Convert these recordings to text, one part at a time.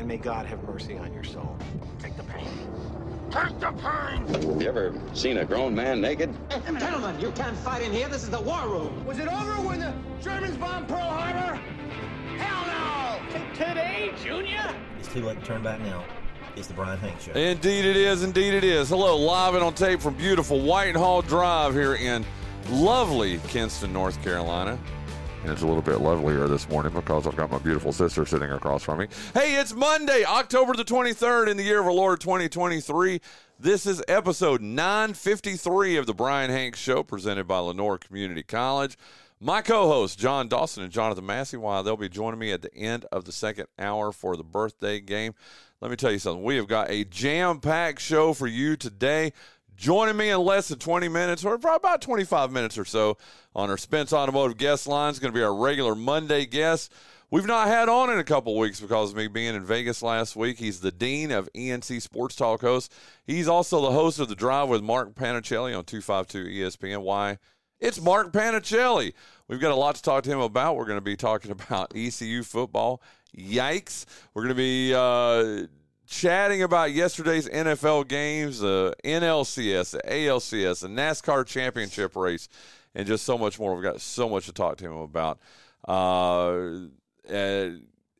and may God have mercy on your soul. Take the pain. Take the pain! Have you ever seen a grown man naked? Gentlemen, you can't fight in here. This is the war room. Was it over when the Germans bombed Pearl Harbor? Hell no! Today, Junior? It's too late to turn back now. It's the Bryan Hank Show. Indeed it is. Indeed it is. Hello, live and on tape from beautiful Whitehall Drive here in lovely Kinston, North Carolina. And it's a little bit lovelier this morning because I've got my beautiful sister sitting across from me. Hey, it's Monday, October the 23rd in the year of our Lord 2023. This is episode 953 of the Bryan Hanks Show presented by Lenoir Community College. My co hosts, John Dawson and Jonathan Massey, while they'll be joining me at the end of the second hour for the birthday game. Let me tell you something. We have got a jam packed show for you today. Joining me in less than 20 minutes, or about 25 minutes or so, on our Spence Automotive guest line is going to be our regular Monday guest. We've not had on in a couple weeks because of me being in Vegas last week. He's the dean of ENC Sports Talk hosts. He's also the host of the Drive with Mark Panichelli on 252 ESPN. Why? It's Mark Panichelli. We've got a lot to talk to him about. We're going to be talking about ECU football. Yikes. We're going to be uh, chatting about yesterday's NFL games, the NLCS, the ALCS, the NASCAR championship race, and just so much more. We've got so much to talk to him about. Uh,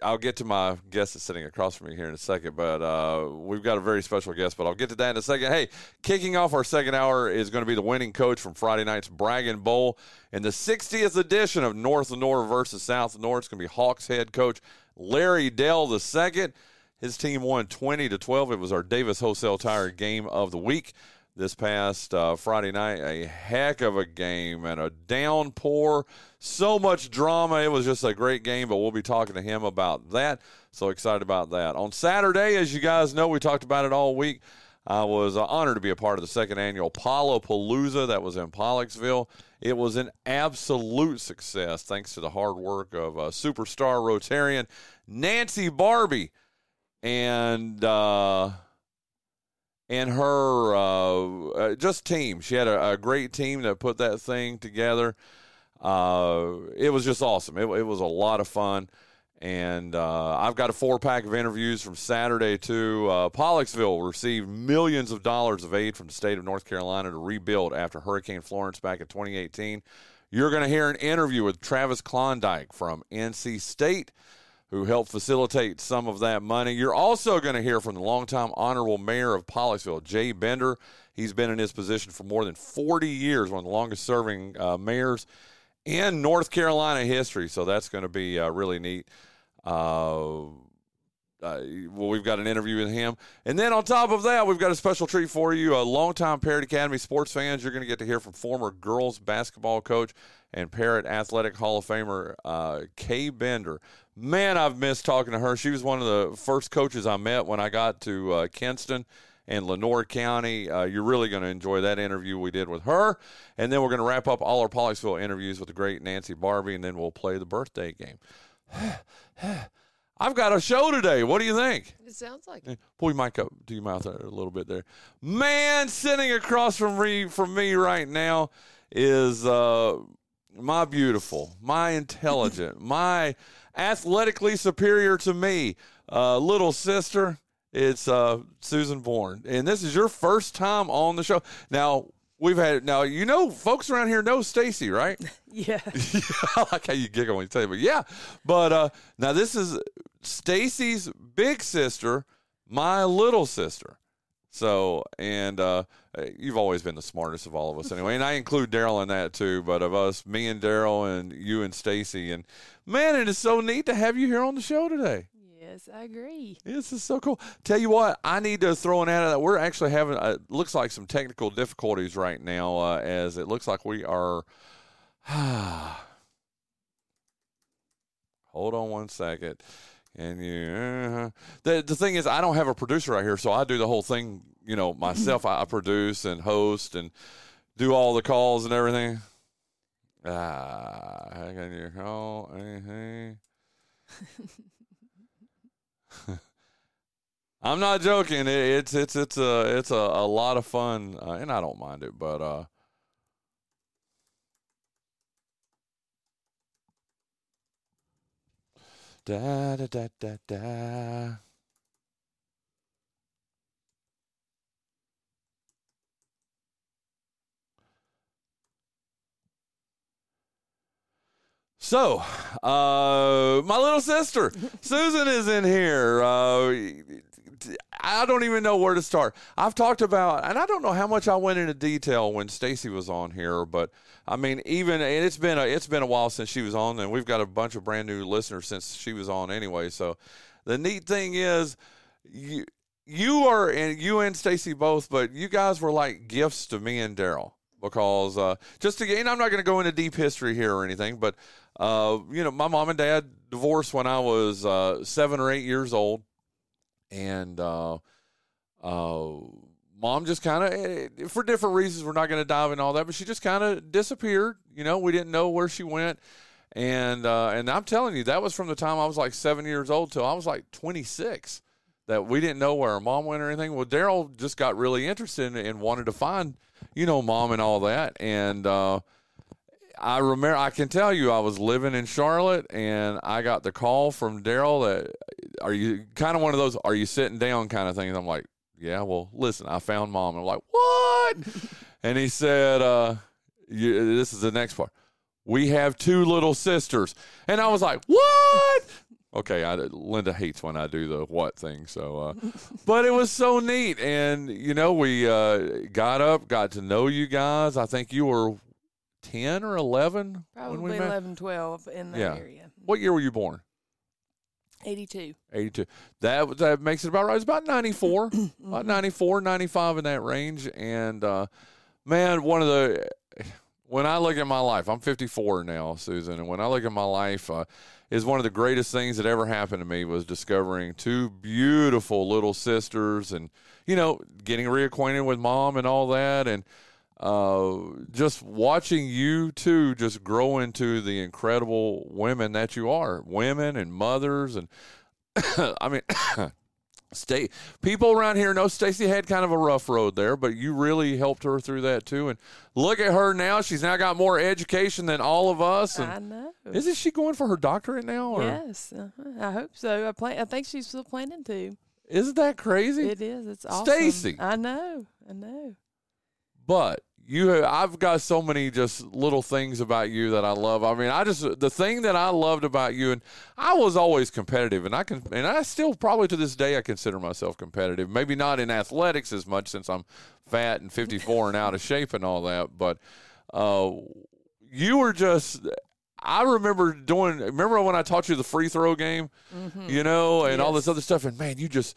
I'll get to my guest that's sitting across from me here in a second, but uh, we've got a very special guest, but I'll get to that in a second. Hey, kicking off our second hour is going to be the winning coach from Friday night's Bragging Bowl in the 60th edition of North Lenoir versus South Lenoir. It's going to be Hawks head coach Larry Dell II. His team won 20 to 12. It was our Davis Wholesale Tire game of the week this past uh, Friday night. A heck of a game and a downpour. So much drama. It was just a great game, but we'll be talking to him about that. So excited about that. On Saturday, as you guys know, we talked about it all week. I was uh, honored to be a part of the second annual Palo Palooza that was in Pollocksville. It was an absolute success thanks to the hard work of uh, superstar Rotarian Nancy Barbie and uh, and her uh, uh, just team. She had a, a, great team that put that thing together. Uh, it was just awesome. It, it, was a lot of fun. And uh, I've got a four pack of interviews from Saturday too. Uh, Pollocksville received millions of dollars of aid from the state of North Carolina to rebuild after Hurricane Florence back in 2018. You're going to hear an interview with Travis Klondike from NC State who helped facilitate some of that money. You're also going to hear from the longtime honorable mayor of Pollocksville, Jay Bender. He's been in his position for more than 40 years, one of the longest serving uh, mayors in North Carolina history. So that's going to be uh, really neat. Uh, uh, well, we've got an interview with him. And then on top of that, we've got a special treat for you. A longtime Parrott Academy sports fans, you're going to get to hear from former girls basketball coach and Parrott Athletic Hall of Famer uh, Kay Bender. Man, I've missed talking to her. She was one of the first coaches I met when I got to uh, Kinston and Lenoir County. Uh, you're really going to enjoy that interview we did with her. And then we're going to wrap up all our Pollocksville interviews with the great Nancy Barbie, and then we'll play the birthday game. I've got a show today. What do you think? It sounds like Pull your mic up to your mouth a little bit there. Man, sitting across from me from me right now is uh, my beautiful, my intelligent, my athletically superior to me uh, little sister. It's uh, Susan Bourne, and this is your first time on the show. Now we've had now you know folks around here know Stacy, right? Yeah. yeah, I like how you giggle when you say but yeah. But uh, now this is Stacy's big sister, my little sister. So, and uh, you've always been the smartest of all of us anyway. And I include Daryl in that too. But of us, me and Daryl and you and Stacy. And man, it is so neat to have you here on the show today. Yes, I agree. This is so cool. Tell you what, I need to throw an ad that we're actually having, uh, looks like some technical difficulties right now, uh, as it looks like we are. Hold on one second. And you, uh, the the thing is, I don't have a producer right here, so I do the whole thing, you you know myself. I, I produce and host and do all the calls and everything. Ah, on your call. Hey, hey. I'm not joking. It, it's it's it's a it's a, a lot of fun, uh, and I don't mind it. But uh, da da da da da. So, uh, my little sister Susan is in here. Uh, I don't even know where to start. I've talked about, and I don't know how much I went into detail when Stacy was on here, but I mean, even and it's been a, it's been a while since she was on, and we've got a bunch of brand new listeners since she was on anyway. So, the neat thing is, you you are and you and Stacy both, but you guys were like gifts to me and Daryl because uh, just to again, I'm not going to go into deep history here or anything, but uh, you know, my mom and dad divorced when I was uh, seven or eight years old, and uh, uh, mom just kind of, eh, for different reasons, we're not going to dive in all that, but she just kind of disappeared. You know, we didn't know where she went, and uh, and I'm telling you, that was from the time I was like seven years old till I was like 26. That we didn't know where her mom went or anything. Well, Daryl just got really interested and wanted to find, you know, mom and all that, and uh, I remember, I can tell you, I was living in Charlotte and I got the call from Daryl that, are you kind of one of those, are you sitting down kind of things? I'm like, yeah, well, listen, I found mom. I'm like, what? and he said, uh, you, this is the next part. We have two little sisters. And I was like, what? okay, I, Linda hates when I do the what thing. So, uh, but it was so neat. And, you know, we uh, got up, got to know you guys. I think you were 10 or 11 probably 11 12 in that yeah. area. What year were you born? 82 82 that that makes it about right. It's about 94 about 94 95 in that range. And uh, man one of the when i look at my life i'm 54 now susan and when i look at my life uh, is one of the greatest things that ever happened to me was discovering two beautiful little sisters and you know getting reacquainted with mom and all that. And uh, just watching you two just grow into the incredible women that you are, women and mothers, and I mean, stay people around here know Stacy had kind of a rough road there, but you really helped her through that too. And look at her now; she's now got more education than all of us. And I know. Isn't she going for her doctorate now? Or? Yes, uh-huh. I hope so. I plan. I think she's still planning to. Isn't that crazy? It is. It's awesome. Stacy. I know. I know. But you I've got so many just little things about you that I love. I mean, I just the thing that I loved about you and I was always competitive and I can and I still probably to this day I consider myself competitive. Maybe not in athletics as much since I'm fat and 54 and out of shape and all that, but uh, you were just I remember doing remember when I taught you the free throw game, mm-hmm. you know, and yes. all this other stuff and man, you just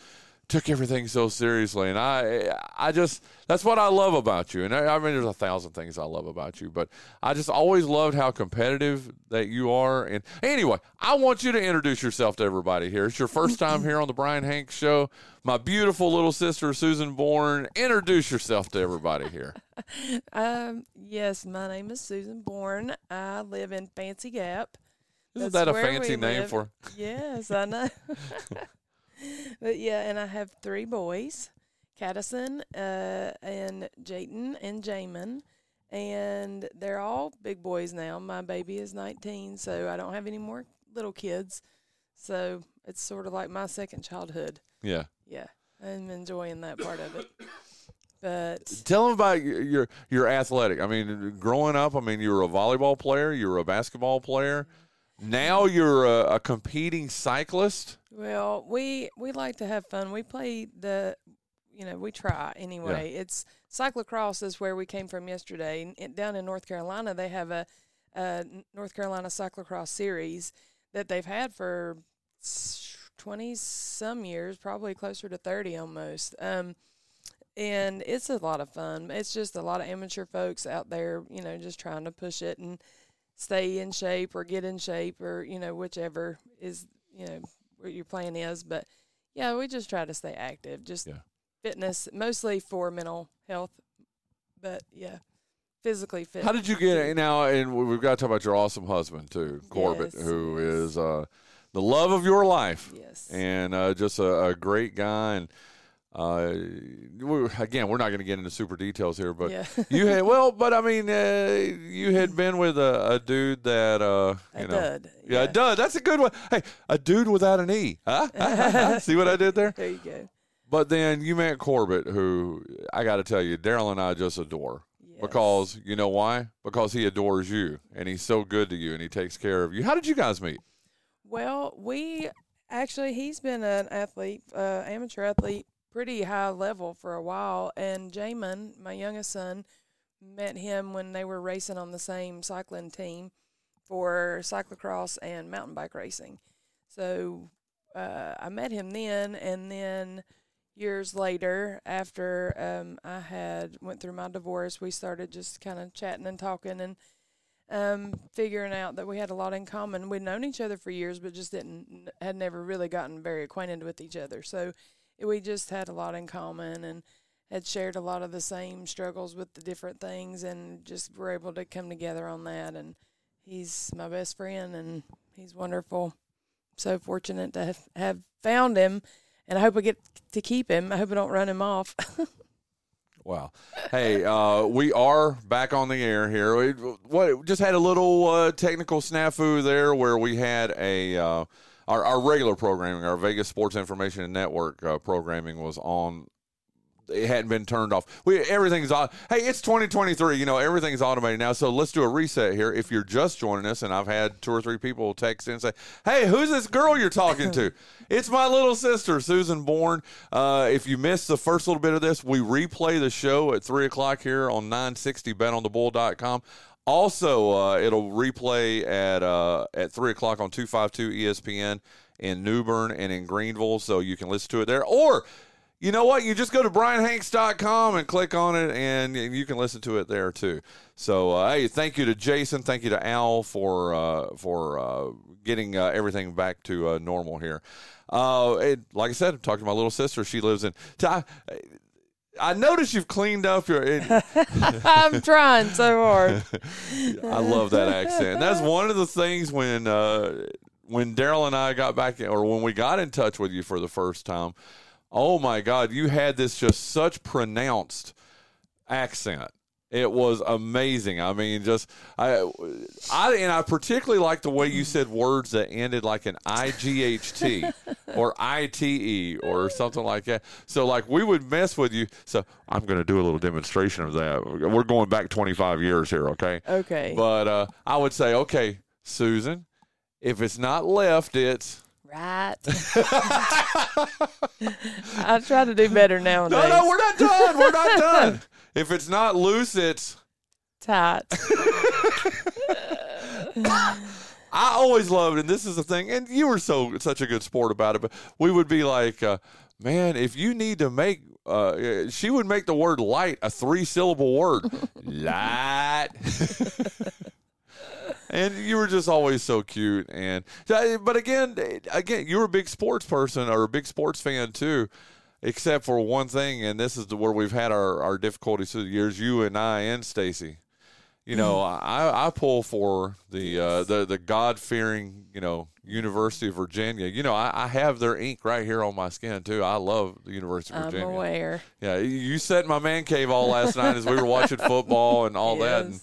took everything so seriously and i i just that's what i love about you. And I, I, mean there's a thousand things i love about you but i just always loved how competitive that you are. And anyway i want you to introduce yourself to everybody here. It's your first time here on the bryan hanks show. My beautiful little sister susan bourne. Introduce yourself to everybody here. Um yes my name is susan bourne. I live in fancy gap. Isn't that a fancy name live. for? Yes i know but yeah, and I have three boys, Caddison, uh, and Jayton and Jamin, and they're all big boys now. My baby is 19, so I don't have any more little kids. So it's sort of like my second childhood. Yeah. Yeah. I'm enjoying that part of it. But tell them about your, your your athletic. I mean, growing up, I mean, you were a volleyball player, you were a basketball player. Now you're a, a competing cyclist. Well, we we like to have fun. We play the, you know, we try anyway. Yeah. It's cyclocross is where we came from yesterday. down in North Carolina, they have a, a North Carolina cyclocross series that they've had for twenty some years, probably closer to thirty almost. Um, and it's a lot of fun. It's just a lot of amateur folks out there, you know, just trying to push it and stay in shape or get in shape or you know whichever is you know what your plan is. But yeah, we just try to stay active. Just yeah. fitness, mostly for mental health, but yeah, physically fit. How did you get it now? And we- we've got to talk about your awesome husband too, Corbett, Yes, who is uh, the love of your life. Yes. and uh, just a, a great guy. And uh, we, again, we're not going to get into super details here, but Yeah. you had well, but I mean, uh, you had been with a, a dude that uh, you A know, dud, yeah, a yeah. dud. That's a good one. Hey, a dude without an e. Huh? See what I did there? There you go. But then you met Corbett, who I got to tell you, Daryl and I just adore. Because you know why? Because he adores you, and he's so good to you, and he takes care of you. How did you guys meet? Well, we actually he's been an athlete, uh, amateur athlete, pretty high level for a while. And Jamin, my youngest son, met him when they were racing on the same cycling team for cyclocross and mountain bike racing. So uh, I met him then, and then years later, after um, I had went through my divorce, we started just kind of chatting and talking and um, figuring out that we had a lot in common. We'd known each other for years, but just didn't had never really gotten very acquainted with each other. So we just had a lot in common and had shared a lot of the same struggles with the different things, and just were able to come together on that. And he's my best friend, and he's wonderful. So fortunate to have, found him, and I hope I get to keep him. I hope I don't run him off. Wow. Hey, uh, we are back on the air here. We what just had a little uh, technical snafu there where we had a uh, our our regular programming, our Vegas Sports Information and Network uh, programming was on. It hadn't been turned off. We everything's on. Hey, it's 2023. You know everything's automated now. So let's do a reset here. If you're just joining us, and I've had two or three people text in and say, "Hey, who's this girl you're talking to?" it's my little sister, Susan Bourne. Uh, if you missed the first little bit of this, we replay the show at three o'clock here on 960 betonthebull.com. Also, uh, it'll replay at uh, at three o'clock on 252 ESPN in New Bern and in Greenville, so you can listen to it there. Or you know what? You just go to brianhanks.com and click on it, and you can listen to it there too. So, uh, hey, thank you to Jason, thank you to Al for uh, for uh, getting uh, everything back to normal here. And like I said, I'm talking to my little sister. She lives in. I notice you've cleaned up your. I'm trying so hard. I love that accent. That's one of the things when uh, when Daryl and I got back, or when we got in touch with you for the first time. Oh my God, you had this just such pronounced accent. It was amazing. I mean, just I, I and I particularly like the way you said words that ended like an I G H T or I T E or something like that. So like we would mess with you. So I'm going to do a little demonstration of that. We're going back 25 years here, okay? Okay. But uh, I would say, okay, Susan, if it's not left, it's Right. I try to do better nowadays. no, no. We're not done. We're not done. If it's not loose, it's tight. I always loved, and this is the thing, and you were so such a good sport about it. But we would be like, uh, man, if you need to make, uh, she would make the word light a three syllable word, light. and you were just always so cute, and but again, again, you were a big sports person or a big sports fan too. Except for one thing, and this is the, where we've had our, our difficulties through the years. You and I and Stacy, you know, I, I pull for the uh, the the God fearing, you know, University of Virginia. You know, I, I have their ink right here on my skin too. I love the University of Virginia. I'm aware. Yeah, you- in my man cave all last night as we were watching football and all that. And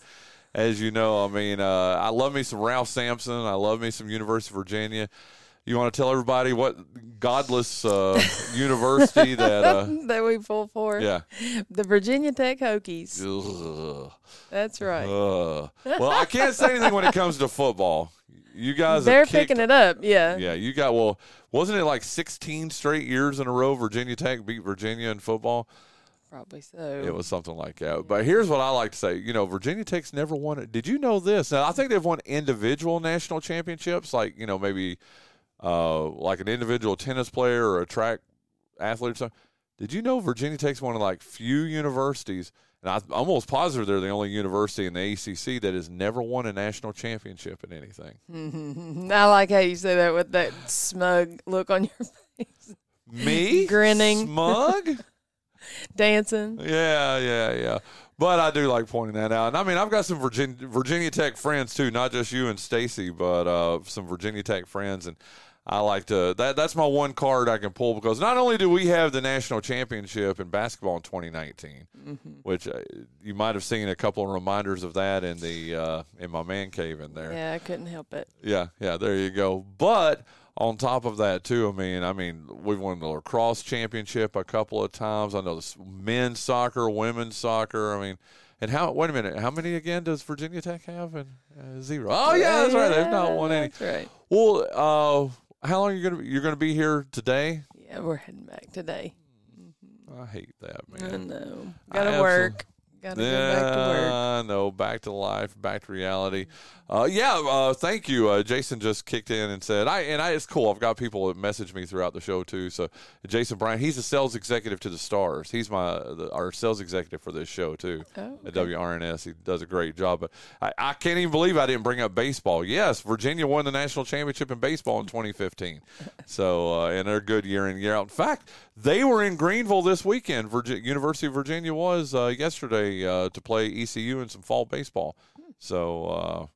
as you know, I mean, uh, I love me some Ralph Sampson. I love me some University of Virginia. You want to tell everybody what godless uh, university that? Uh, that we pull for. yeah. The Virginia Tech Hokies. Ugh. That's right. Ugh. well, I can't say anything when it comes to football. You guys, They're kicked- picking it up. Yeah. Yeah, you got well. Wasn't it like 16 straight years in a row? Virginia Tech beat Virginia in football. Probably so. It was something like that. But here's what I like to say. You know, Virginia Tech's never won it. Did you know this? Now, I think they've won individual national championships, like, you know, maybe uh, like an individual tennis player or a track athlete or something. Did you know Virginia Tech's one of like few universities, and I'm almost positive they're the only university in the ACC that has never won a national championship in anything. I like how you say that with that smug look on your face. Me? Grinning. Smug? Dancing. Yeah, yeah, yeah. But I do like pointing that out. And I mean, I've got some Virginia, Virginia Tech friends too, not just you and Stacy, but uh, some Virginia Tech friends. And I like to that. That's my one card I can pull because not only do we have the national championship in basketball in 2019, Mm-hmm. which uh, you might have seen a couple of reminders of that in the uh, in my man cave in there. Yeah, I couldn't help it. Yeah, yeah, there you go. But on top of that, too, I mean, I mean, we've won the lacrosse championship a couple of times. I know this men's soccer, women's soccer. I mean, and how? Wait a minute, how many again does Virginia Tech have? And uh, zero. Oh yeah, that's right. They've not won any. That's right. Well, uh, how long are you gonna you're gonna be here today? Yeah, we're heading back today. I hate that man. I know. I Gotta absol- work. Gotta go back to work. I know. Back to life, back to reality. Uh, yeah. Uh, thank you. Uh, Jason just kicked in and said, "I and I. It's cool. I've got people that message me throughout the show too. So Jason Bryant, he's a sales executive to the Stars. He's my the, our sales executive for this show too Oh, at WRNS. He does a great job. But I, I can't even believe I didn't bring up baseball. Yes, Virginia won the national championship in baseball in 2015. so uh, and they're a good year in year out. In fact, they were in Greenville this weekend. Virginia, University of Virginia was uh, yesterday uh, to play ECU in some fall baseball. So. Uh,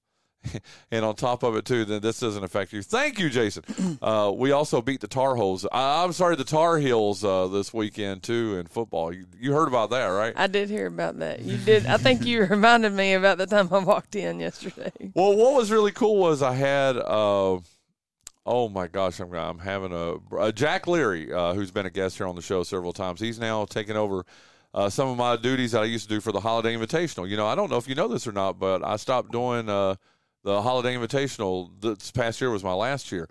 and on top of it too, then this doesn't affect you. Thank you, Jason. Uh, we also beat the Tar Heels. I, I'm sorry, the Tar Heels uh, this weekend too in football. You, you heard about that, right? I did hear about that. You did. I think you reminded me about the time I walked in yesterday. Well, what was really cool was I had, uh, oh my gosh, I'm I'm having a uh, Jack Leary, uh, who's been a guest here on the show several times. He's now taking over uh, some of my duties that I used to do for the Holiday Invitational. You know, I don't know if you know this or not, but I stopped doing uh, the Holiday Invitational. This past year was my last year.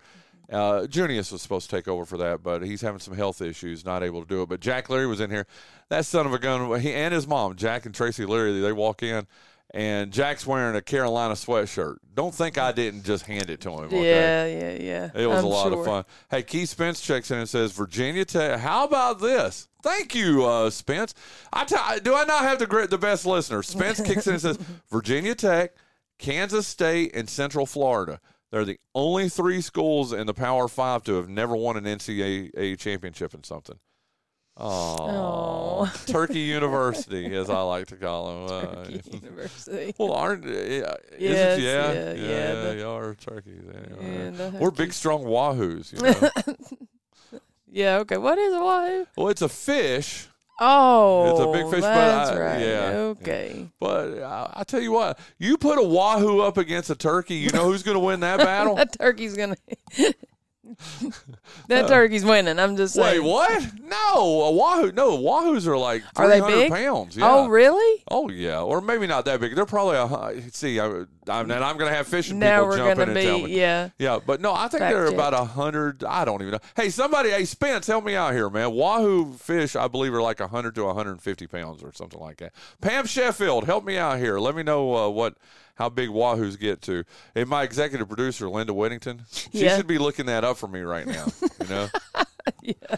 Uh, Junius was supposed to take over for that, but he's having some health issues, not able to do it. But Jack Leary was in here. That son of a gun, he and his mom, Jack and Tracy Leary, they walk in, and Jack's wearing a Carolina sweatshirt. Don't think I didn't just hand it to him. Okay? Yeah, yeah, yeah. It was I'm a lot sure. of fun. Hey, Keith Spence checks in and says, Virginia Tech. How about this? Thank you, uh, Spence. I t- do I not have the great, the best listener? Spence kicks in and says, Virginia Tech, Kansas State, and Central Florida. They're the only three schools in the Power Five to have never won an NCAA championship in something. Oh, Turkey University, as I like to call them. Uh, University. well, aren't uh, is Yes? Yeah, yeah, yeah, yeah, y'all are turkeys. Anyway. Yeah, We're big, strong wahoos. You know? Yeah. Okay. What is a wahoo? well, it's a fish, Oh, It's a big fish, but I- right. yeah. Okay. but I, I tell you what, you put a wahoo up against a turkey, you know who's going to win that battle? that turkey's gonna. That turkey's winning. I'm just Uh, Wait, saying. what? No, wahoo. No, wahoos are like Are they 300 big? pounds. Yeah. Oh, really? Oh yeah, or maybe not that big. They're probably a. See, I, I'm, and I'm going to have fishing Now people we're jump in and tell me. yeah. Yeah, but no, I think Fact they're check. about a hundred. I don't even know. Hey, somebody, hey Spence, help me out here, man. Wahoo fish, I believe, are like a hundred to 150 pounds or something like that. Pam Sheffield, help me out here. Let me know uh, what how big wahoos get to. And my executive producer, Linda Whittington, she Yeah. should be looking that up for me right now. You know. yeah.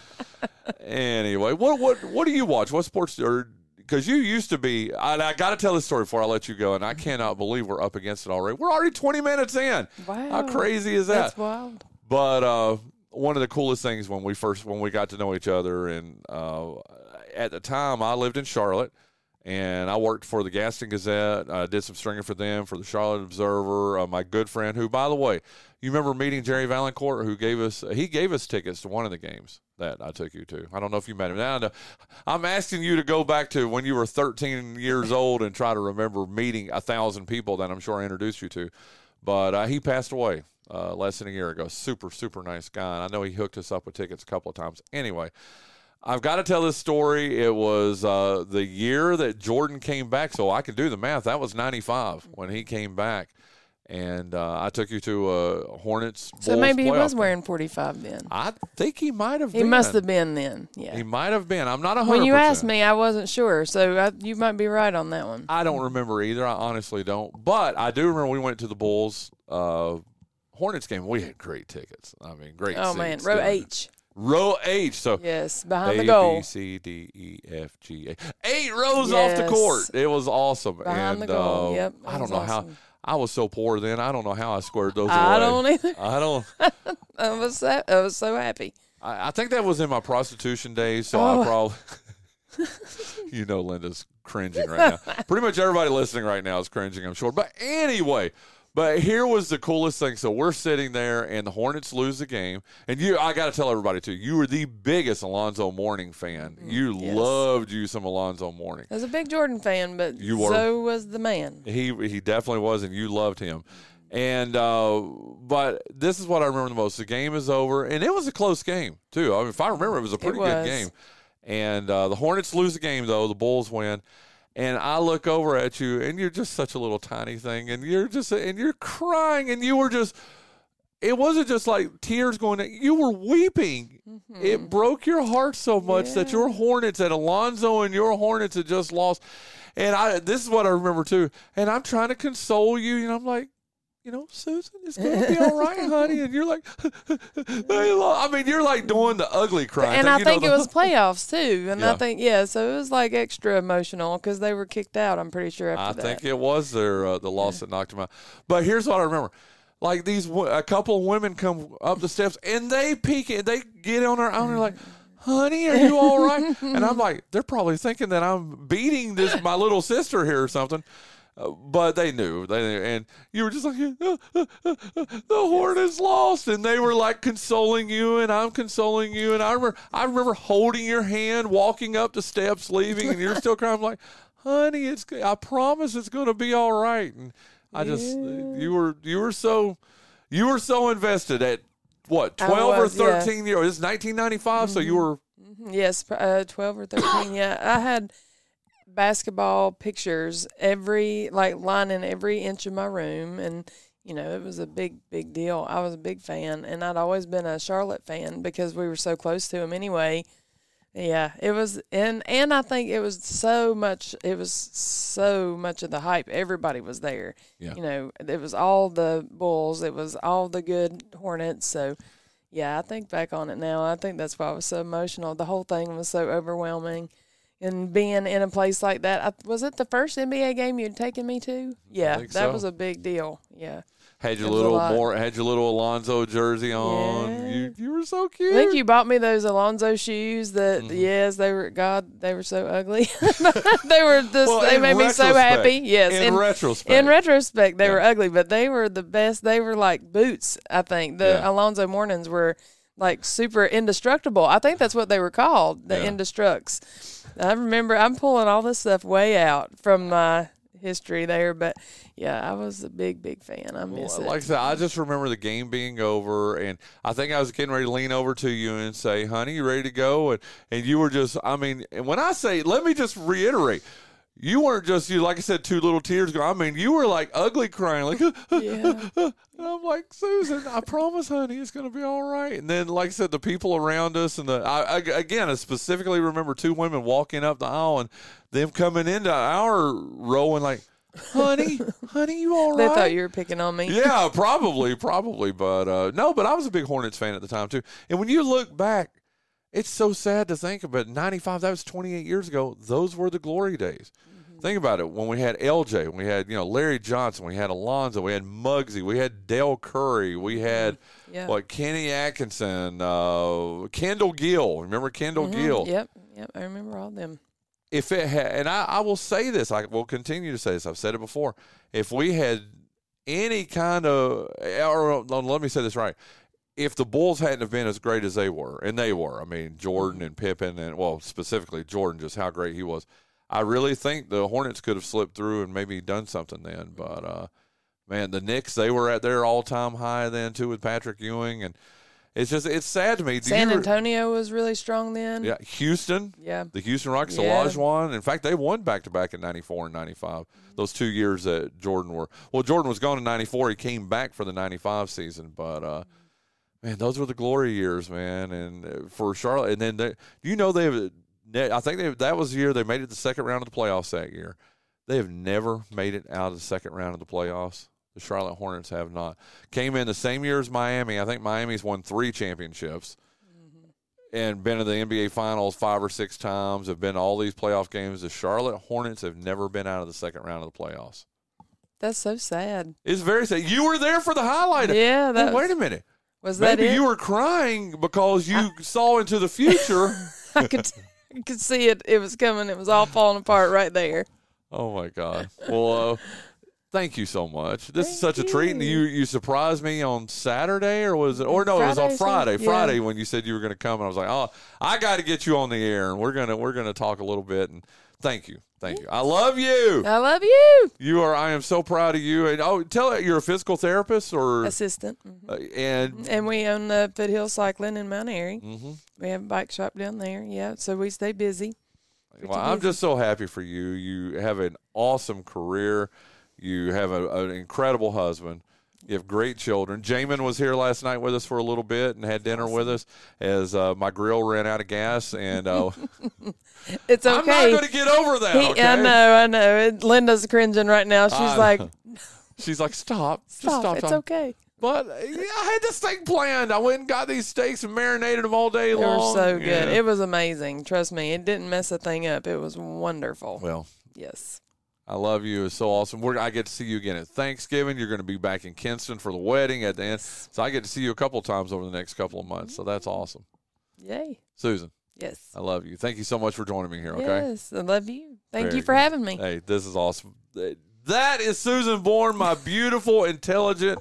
Anyway, what what what do you watch? What sports or because you used to be, and I got to tell this story before I let you go, and I cannot believe we're up against it already. We're already 20 minutes in. Wow. How crazy is that? That's wild. But uh, one of the coolest things when we first when we got to know each other, and uh, at the time I lived in Charlotte, and I worked for the Gaston Gazette. I did some stringing for them for the Charlotte Observer. Uh, my good friend, who by the way, you remember meeting Jerry Valancourt, who gave us he gave us tickets to one of the games that I took you to. I don't know if you met him. Now, I'm asking you to go back to when you were 13 years old and try to remember meeting a thousand people that I'm sure I introduced you to. But uh, he passed away uh, less than a year ago. Super, super nice guy. And I know he hooked us up with tickets a couple of times. Anyway, I've got to tell this story. It was uh, the year that Jordan came back, so I can do the math. That was 95 when he came back. And uh, I took you to uh, Hornets. So maybe he was game. wearing 45 then. I think he might have He been. must have been then. Yeah. He might have been. I'm not 100%. When you asked me, I wasn't sure, so I, you might be right on that one. I don't remember either. I honestly don't. But I do remember we went to the Bulls uh, Hornets game. We had great tickets. I mean, great. Oh man, seats. row H. Row H. So Yes, behind A, the goal. B, C, D, E, F, G, A. Eight rows off the court. It was awesome. Behind and the goal. uh, Yep, I don't know how. I was so poor then. I don't know how I squared those I away. don't either. I don't. I was so, I was so happy. I, I think that was in my prostitution days. So Oh. I probably. you know Linda's cringing right now. Pretty much everybody listening right now is cringing, I'm sure. But anyway, but here was the coolest thing. So we're sitting there, and the Hornets lose the game. And you, I got to tell everybody too, you were the biggest Alonzo Mourning fan. You Mm, yes. loved you some Alonzo Mourning. I was a big Jordan fan, but You were? so was the man. He he definitely was, and you loved him. And uh, but this is what I remember the most. The game is over, and it was a close game too. I mean, if I remember, it was a pretty good game. And uh, the Hornets lose the game though. The Bulls win. And I look over at you, and you're just such a little tiny thing, and you're just and you're crying, and you were just. It wasn't just like tears going. down. You were weeping. It mm-hmm. broke your heart so much that your Hornets and Alonzo and your Hornets had just lost. And I, this is what I remember too. And I'm trying to console you, and I'm like, you know, Susan, it's gonna be all right, honey. And you're like. I mean, you're like doing the ugly crying. and thing, I you know, think it was playoffs too. And Yeah. I think yeah, so it was like extra emotional because they were kicked out. I'm pretty sure I after that. think it was their uh, the loss that knocked him out. But here's what I remember: like these, a couple of women come up the steps and they peek and They get on her arm. They're like, "Honey, are you all right?" and I'm like, they're probably thinking that I'm beating this my little sister here or something. Uh, but they knew, they knew, and you were just like, the horn is lost, and they were like consoling you, and I'm consoling you, and I remember, I remember holding your hand, walking up the steps, leaving, and you're still crying. I'm like, honey, it's, I promise it's going to be all right, and I just, you were, you were so, you were so invested at what, 12 was, or yeah. 13 years? This is 1995, so you were, Yes, uh, 12 or 13. yeah. I had basketball pictures every, like, lining every inch of my room. And, you know, it was a big, big deal. I was a big fan. And I'd always been a Charlotte fan because we were so close to them anyway. Yeah, it was, and and I think it was so much. It was so much of the hype. Everybody was there. Yeah. You know, it was all the Bulls. It was all the good Hornets. So, yeah, I think back on it now. I think that's why I was so emotional. The whole thing was so overwhelming, and being in a place like that. I, was it the first NBA game you'd taken me to? Yeah, that so. was a big deal. Yeah. had your It was a little more, had your little Alonzo jersey on. Yeah. You, you were so cute. I think you bought me those Alonzo shoes that Mm-hmm. yes, they were God, they were so ugly. they were just Well, they made me so happy. Yes. in retrospect. In retrospect, they Yeah. were ugly, but they were the best. They were like boots, I think. The Yeah. Alonzo Mornings were like super indestructible. I think that's what they were called, the Yeah. Indestructs. I remember I'm pulling all this stuff way out from my history there, but yeah, I was a big, big fan. I miss Well, it. Like I said, I just remember the game being over, and I think I was getting ready to lean over to you and say, "Honey, you ready to go?" And and you were just, I mean, and when I say, let me just reiterate. You weren't just you, like I said, two little tears go. I mean, you were like ugly crying, like, Yeah. and I'm like, Susan, I promise, honey, it's gonna be all right. And then, like I said, the people around us, and the I, I again, I specifically remember two women walking up the aisle and them coming into our row and like, honey, honey, you all they thought you were picking on me. yeah, probably, probably, but uh, no. But I was a big Hornets fan at the time too. And when you look back, it's so sad to think about. '95, that was 28 years ago. Those were the glory days. Think about it. When we had LJ, when we had you know Larry Johnson, we had Alonzo, we had Muggsy, we had Dell Curry, we had Yeah. what Kenny Atkinson, uh, Kendall Gill. Remember Kendall Mhm. Gill? Yep, yep. I remember all them. if it had, and I, I will say this, I will continue to say this. I've said it before. If we had any kind of, or let me say this right, if the Bulls hadn't have been as great as they were, and they were, I mean Jordan and Pippen, and well specifically Jordan, just how great he was. I really think the Hornets could have slipped through and maybe done something then. But uh, man, the Knicks they were at their all time high then too with Patrick Ewing, and it's just it's sad to me. Do San Antonio was really strong then. yeah, Houston. Yeah. The Houston Rockets, Yeah. Olajuwon. In fact, they won back to back in '94 and '95. Those two years that Jordan were. Well, Jordan was gone in '94. He came back for the '95 season, but uh, man, those were the glory years, man. And uh, for Charlotte, and then they, you know they have. I think they, that was the year they made it the second round of the playoffs that year. They have never made it out of the second round of the playoffs. The Charlotte Hornets have not. Came in the same year as Miami. I think Miami's won three championships and been in the NBA Finals five or six times. Have been all these playoff games. The Charlotte Hornets have never been out of the second round of the playoffs. That's so sad. It's very sad. You were there for the highlight. Yeah, that Hey, wait a minute. Was that Maybe it? you were crying because you saw into the future. I could. I could see it. It was coming. It was all falling apart right there. Oh my God. Well, uh, thank you so much. This is such a treat. And you. you surprised me on Saturday, or was it? Or no, it was on Friday, Friday. yeah. Friday when you said you were going to come, and I was like, oh, I got to get you on the air, and we're gonna we're gonna talk a little bit. And thank you, thank you. I love you. I love you. You are. I am so proud of you. And oh, tell it you're a physical therapist, or Assistant. Mhm. uh, and And we own the Foothill Cycling in Mount Airy. hmm We have a bike shop down there. Yeah, so we stay busy. Pretty Well, I'm just so happy for you. You have an awesome career. You have a, an incredible husband. You have great children. Jamin was here last night with us for a little bit and had dinner with us as uh, my grill ran out of gas. And uh, It's okay. I'm not going to get over that. He- okay? I know, I know. It- Linda's cringing right now. She's I like, know. She's like, stop, just stop. stop. It's stop. okay. But yeah, I had this thing planned. I went and got these steaks and marinated them all day long. They were so good. Yeah. It was amazing. Trust me. It didn't mess a thing up. It was wonderful. well, yes. I love you. It's so awesome. We're, I get to see you again at Thanksgiving. You're going to be back in Kinston for the wedding at the end. So I get to see you a couple of times over the next couple of months. So that's awesome. Yay. Susan, Yes. I love you. Thank you so much for joining me here. Okay. Yes. I love you. Thank Very you for good. having me. Hey, this is awesome. That is Susan Bourne, my beautiful, intelligent,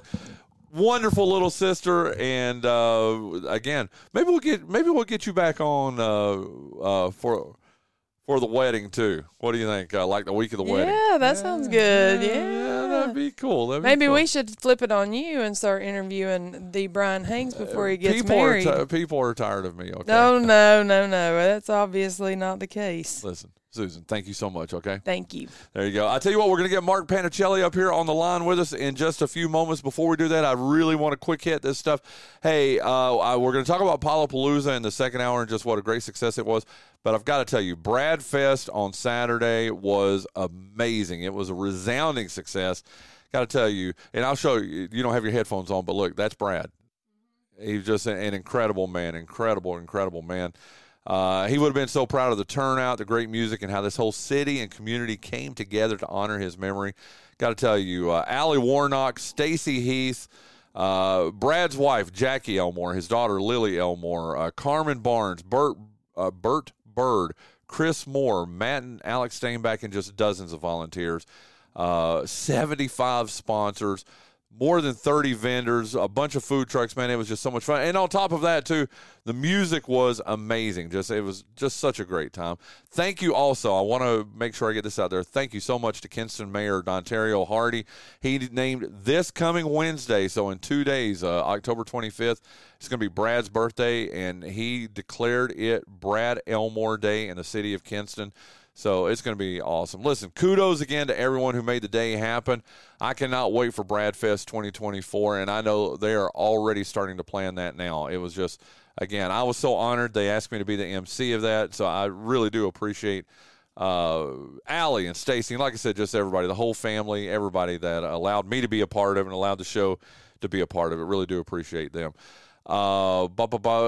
wonderful little sister. And uh, again, maybe we'll get maybe we'll get you back on uh, uh, for for the wedding too. What do you think? Uh, like the week of the wedding? Yeah, that sounds good. Yeah. that'd be cool. That'd be Maybe cool. we should flip it on you and start interviewing the Bryan Hanks before he gets Uh, people married. Are ti- people are tired of me. Okay. No, no, no, no. That's obviously not the case. Listen, Susan, thank you so much. Okay. Thank you. There you go. I tell you what, we're going to get Mark Panichelli up here on the line with us in just a few moments. Before we do that, I really want to quick hit this stuff. Hey, uh, I, we're going to talk about Palapalooza in the second hour and just what a great success it was. But I've got to tell you, Brad Fest on Saturday was amazing. It was a resounding success. Got to tell you, and I'll show you. You don't have your headphones on, but look, that's Brad. He's just an, an incredible man, incredible, incredible man. Uh, he would have been so proud of the turnout, the great music, and how this whole city and community came together to honor his memory. Got to tell you, uh, Allie Warnock, Stacy Heath, uh, Brad's wife Jackie Elmore, his daughter Lily Elmore, uh, Carmen Barnes, Bert uh, Bert Bird, Chris Moore, Matt and Alex Steinbach, and just dozens of volunteers. Uh, 75 sponsors more than 30 vendors, a bunch of food trucks, man. It was just so much fun. And on top of that, too, the music was amazing. Just it was just such a great time. Thank you also. I want to make sure I get this out there. Thank you so much to Kinston Mayor Dontario Hardy. He named this coming Wednesday, so in two days, uh, October 25th, it's going to be Brad's birthday, and he declared it Brad Elmore Day in the city of Kinston. So it's going to be awesome. Listen, kudos again to everyone who made the day happen. I cannot wait for Bradfest 2024, and I know they are already starting to plan that now. It was just, again, I was so honored they asked me to be the MC of that, so I really do appreciate uh, Allie and Stacy, and like I said, just everybody, the whole family, everybody that allowed me to be a part of it and allowed the show to be a part of it. Really do appreciate them. Uh,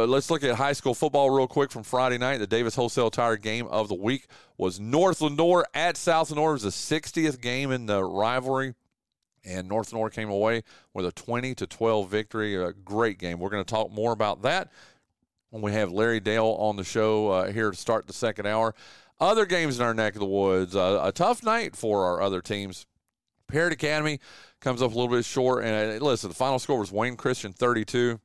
let's look at high school football real quick from Friday night. The Davis Wholesale Tire game of the week was North Lenoir at South Lenoir. It was the 60th game in the rivalry, and North Lenoir came away with a 20 to 12 victory. A great game. We're going to talk more about that when we have Larry Dale on the show uh, here to start the second hour. Other games in our neck of the woods. Uh, a tough night for our other teams. Parrott Academy comes up a little bit short. And uh, listen, the final score was Wayne Christian 32.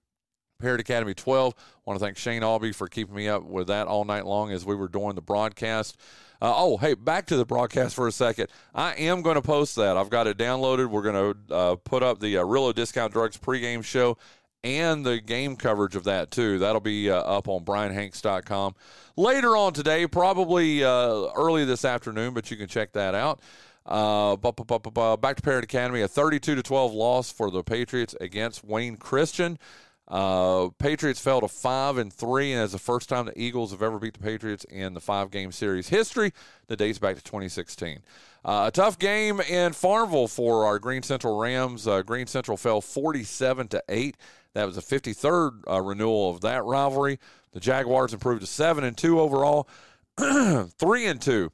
Parrott Academy 12. want to thank Shane Albee for keeping me up with that all night long as we were doing the broadcast. Uh, oh, hey, back to the broadcast for a second. I am going to post that. I've got it downloaded. We're going to uh, put up the uh, Rillo Discount Drugs pregame show and the game coverage of that, too. That'll be uh, up on brianhanks.com later on today, probably uh, early this afternoon, but you can check that out. Uh, back to Parrott Academy, a 32 to 12 loss for the Patriots against Wayne Christian. Uh, Patriots fell to five and three, and it's the first time the Eagles have ever beat the Patriots in the five-game series history that dates back to 2016. Uh, a tough game in Farmville for our Greene Central Rams. Uh, Greene Central fell 47 to eight. That was the 53rd uh, renewal of that rivalry. The Jaguars improved to seven and two overall, three and two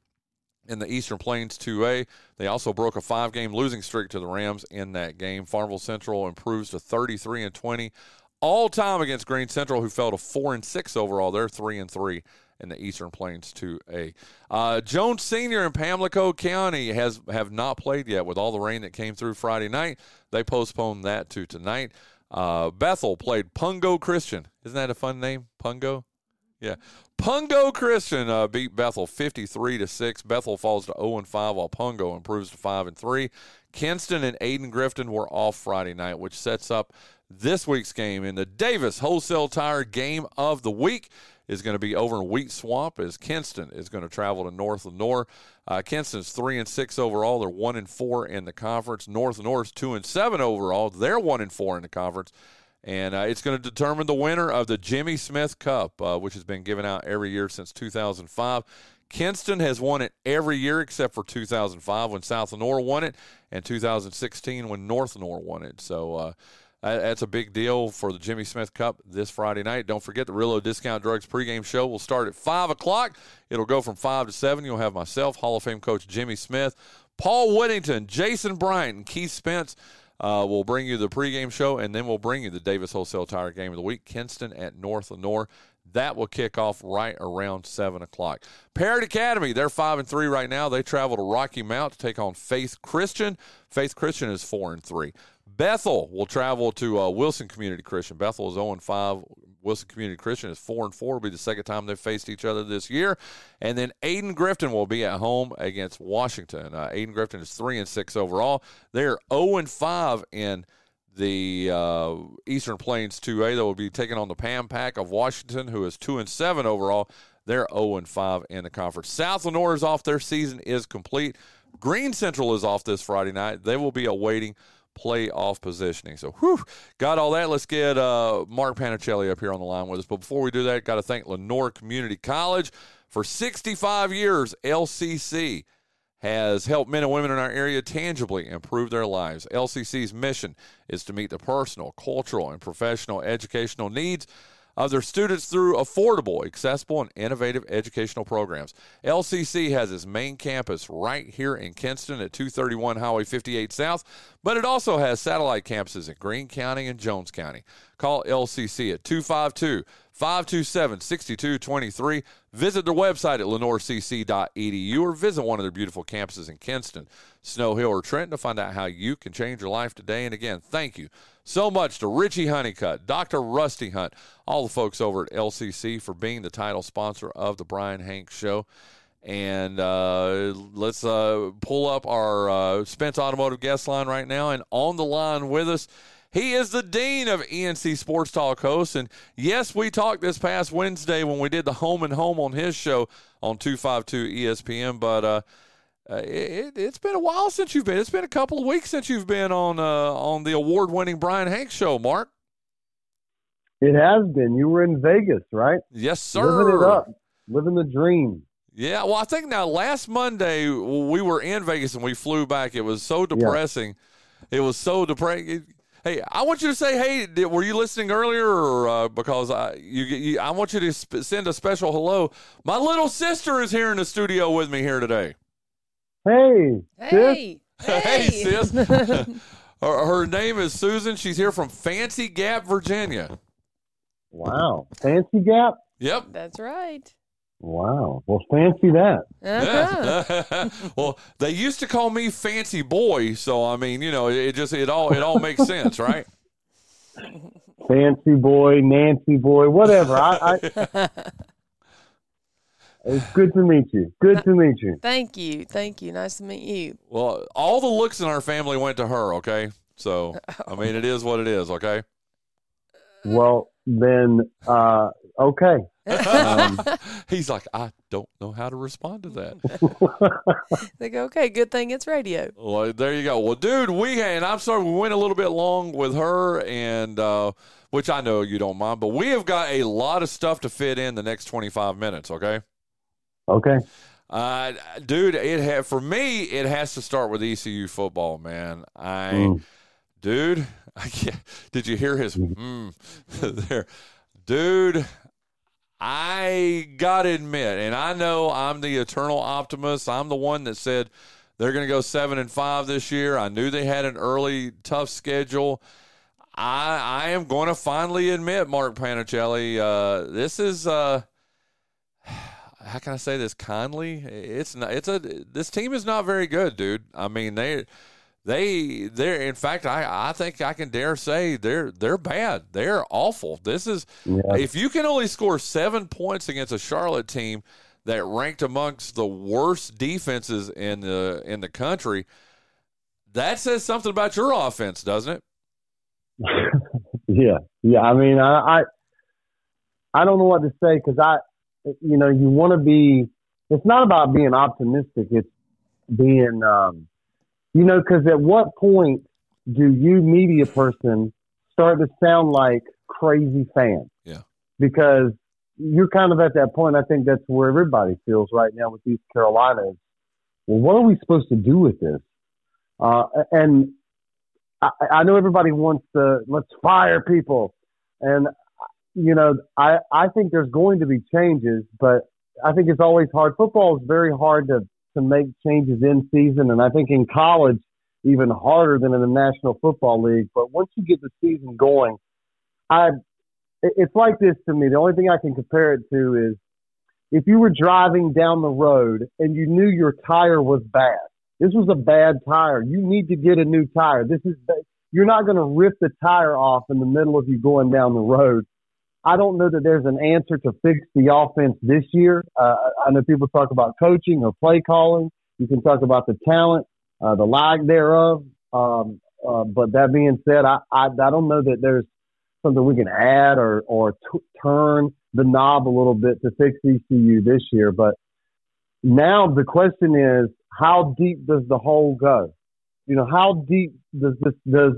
in the Eastern Plains 2A. They also broke a five-game losing streak to the Rams in that game. Farmville Central improves to 33 and 20 all time against Greene Central, who fell to four and six overall. They're three and three in the Eastern Plains 2A. Uh, Jones Senior in Pamlico County has have not played yet with all the rain that came through Friday night. They postponed that to tonight. Uh, Bethel played Pungo Christian. Isn't that a fun name? Pungo. Yeah. Pungo Christian uh, beat Bethel 53 to 6. Bethel falls to 0 and 5 while Pungo improves to 5 and 3. Kinston and Ayden Grifton were off Friday night, which sets up this week's game in the Davis Wholesale Tire game of the week is going to be over in Wheat Swamp as Kinston is going to travel to North Lenoir. Uh, Kinston's three and six overall. They're one and four in the conference. North Lenoir's two and seven overall. They're one and four in the conference and uh, it's going to determine the winner of the Jimmy Smith Cup, uh, which has been given out every year since 2005. Kinston has won it every year except for 2005 when South Lenoir won it, and 2016 when North Lenoir won it. So uh, that's a big deal for the Jimmy Smith Cup this Friday night. Don't forget the Rillo Discount Drugs pregame show will start at 5 o'clock. It'll go from 5 to 7. You'll have myself, Hall of Fame coach Jimmy Smith, Paul Whittington, Jason Bryant, and Keith Spence. Uh, we'll bring you the pregame show, and then we'll bring you the Davis Wholesale Tire Game of the Week, Kinston at North Lenoir. That will kick off right around seven o'clock. Parrott Academy, they're five and three right now. They travel to Rocky Mount to take on Faith Christian. Faith Christian is four and three. Bethel will travel to uh, Wilson Community Christian. Bethel is 0 and 5. Wilson Community Christian is 4 and 4. It'll be the second time they've faced each other this year. And then Ayden Grifton will be at home against Washington. Uh, Ayden-Grifton is 3 and 6 overall. They're 0 and 5 in the uh, Eastern Plains 2A. They will be taking on the Pam Pack of Washington, who is 2 and 7 overall. They're 0 and 5 in the conference. South Lenoir is off. Their season is complete. Greene Central is off this Friday night. They will be awaiting playoff positioning. So, whew, got all that. Let's get uh, Mark Panichelli up here on the line with us. But before we do that, got to thank Lenoir Community College. For 65 years, LCC has helped men and women in our area tangibly improve their lives. LCC's mission is to meet the personal, cultural, and professional educational needs of their students through affordable, accessible, and innovative educational programs. LCC has its main campus right here in Kinston at 231 Highway 58 South, but it also has satellite campuses in Greene County and Jones County. Call LCC at 252 527 6223. Visit their website at lenoircc.edu or visit one of their beautiful campuses in Kinston, Snow Hill, or Trenton to find out how you can change your life today. And again, thank you so much to Richie Honeycutt, Dr. Rusty Hunt, all the folks over at LCC for being the title sponsor of the Bryan Hanks Show. And uh, let's uh, pull up our uh, Spence Automotive guest line right now. And on the line with us, he is the dean of ENC Sports Talk hosts. And yes, we talked this past Wednesday when we did the home and home on his show on 252 ESPN. But uh, it, has been a while since you've been. It's been a couple of weeks since you've been on uh, on the award winning Bryan Hanks show, Mark. It has been. You were in Vegas, right? Yes, sir. Living it up, living the dream. Yeah, well, I think now last Monday we were in Vegas and we flew back. It was so depressing. Yeah. It was so depressing. Hey, I want you to say, hey, did, were you listening earlier? Or, uh, because I, you, you, I want you to sp- send a special hello. My little sister is here in the studio with me here today. Hey, hey, sis. hey, sis. her, her name is Susan. She's here from Fancy Gap, Virginia. Wow, Fancy Gap. Yep, that's right. Wow. Well, fancy that. Uh-huh. well, they used to call me Fancy Boy, so I mean, you know, it just it all it all makes sense, right? Fancy boy, Nancy boy, whatever. I, I It's good to meet you. Good to meet you. Thank you. Thank you. Nice to meet you. Well, all the looks in our family went to her, okay? So, I mean, it is what it is, okay? Well, then, uh, okay. Um, He's like, I don't know how to respond to that. they go, okay, good thing it's radio. Well, there you go. Well, dude, we and I'm sorry we went a little bit long with her, and uh, which I know you don't mind, but we have got a lot of stuff to fit in the next 25 minutes. Okay. Okay. Uh, dude, it ha- for me, it has to start with ECU football, man. I, mm. dude, I did you hear his mm, there, dude? I got to admit, and I know I'm the eternal optimist. I'm the one that said they're going to go seven and five this year. I knew they had an early tough schedule. I I am going to finally admit, Mark Panichelli, uh, this is uh, how can I say this kindly? It's not. It's a. This team is not very good, dude. I mean they. They they're in fact I, I think I can dare say they're they're bad. They're awful. This is Yeah. if you can only score seven points against a Charlotte team that ranked amongst the worst defenses in the in the country, that says something about your offense, doesn't it? yeah, yeah. I mean, I, I, I don't know what to say because I, you know, you want to be. It's not about being optimistic. It's being, um, you know, because at what point do you, media person, start to sound like crazy fans? Yeah. Because you're kind of at that point. I think that's where everybody feels right now with East Carolina. Is, well, what are we supposed to do with this? Uh, and I, I know everybody wants to let's fire people, and you know I I think there's going to be changes, but I think it's always hard. Football is very hard to to make changes in season, and I think in college even harder than in the National Football League. But once you get the season going, I it's like this to me. The only thing I can compare it to is if you were driving down the road and you knew your tire was bad. This was a bad tire. You need to get a new tire. This is you're not going to rip the tire off in the middle of you going down the road. I don't know that there's an answer to fix the offense this year. Uh, I know people talk about coaching or play calling. You can talk about the talent, uh, the lack thereof. Um, uh, but that being said, I, I I don't know that there's something we can add or or t- turn the knob a little bit to fix ECU this year. But now the question is, how deep does the hole go? You know, how deep does this does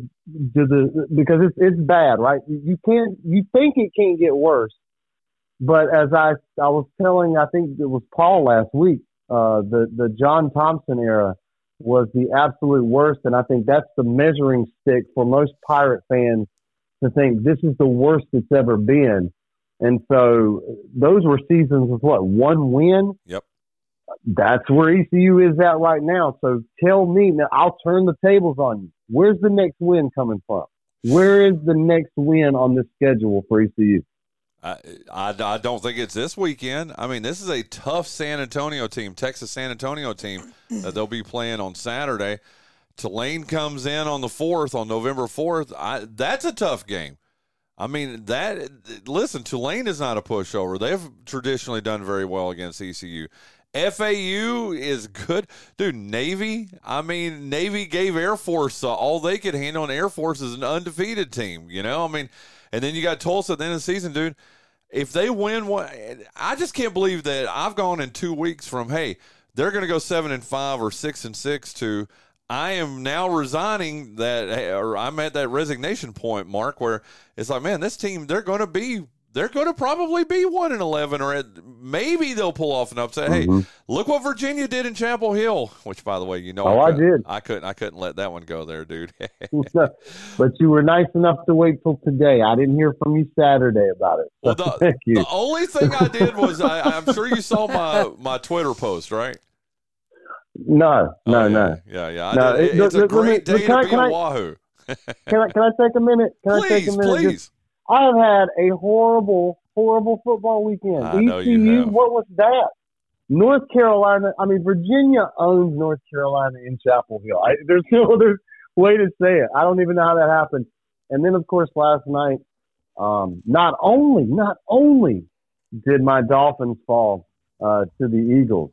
do the because it's it's bad, right? You can't you think it can't get worse, but as I I was telling, I think it was Paul last week, uh, the the John Thompson era was the absolute worst, and I think that's the measuring stick for most Pirate fans to think this is the worst it's ever been. And so those were seasons with what one win. Yep. That's where ECU is at right now. So tell me now, I'll turn the tables on you. Where's the next win coming from? Where is the next win on the schedule for ECU? I, I, I don't think it's this weekend. I mean, this is a tough San Antonio team, Texas San Antonio team that they'll be playing on Saturday. Tulane comes in on the fourth, on November fourth. That's a tough game. I mean, that listen, Tulane is not a pushover. They've traditionally done very well against ECU. FAU is good, dude. Navy, I mean, Navy gave Air Force uh, all they could handle, and Air Force is an undefeated team. You know, I mean, and then you got Tulsa at the end of the season, dude. If they win one, I just can't believe that I've gone in two weeks from hey, they're going to go seven and five or six and six to I am now resigning that, or I'm at that resignation point, Mark, where it's like, man, this team, they're going to be, they're going to probably be one and eleven, or at, maybe they'll pull off an upset. Mm-hmm. Hey, look what Virginia did in Chapel Hill, which, by the way, you know, Oh, I couldn't- did. I couldn't, I couldn't let that one go there, dude. but you were nice enough to wait till today. I didn't hear from you Saturday about it. So Well, the, thank you. the only thing I did was I, I'm sure you saw my my Twitter post, right? no, no, Oh, yeah, no. Yeah, yeah. I No, it- it's a look, let me- great day can I- to be can a I- Wahoo. Can I can I take a minute? Can I take Please, a minute? please. Just- I have had a horrible, horrible football weekend. I you ECU, have. what was that? North Carolina. I mean, Virginia owns North Carolina in Chapel Hill. I, there's no other way to say it. I don't even know how that happened. And then, of course, last night, um, not only, not only did my Dolphins fall uh, to the Eagles,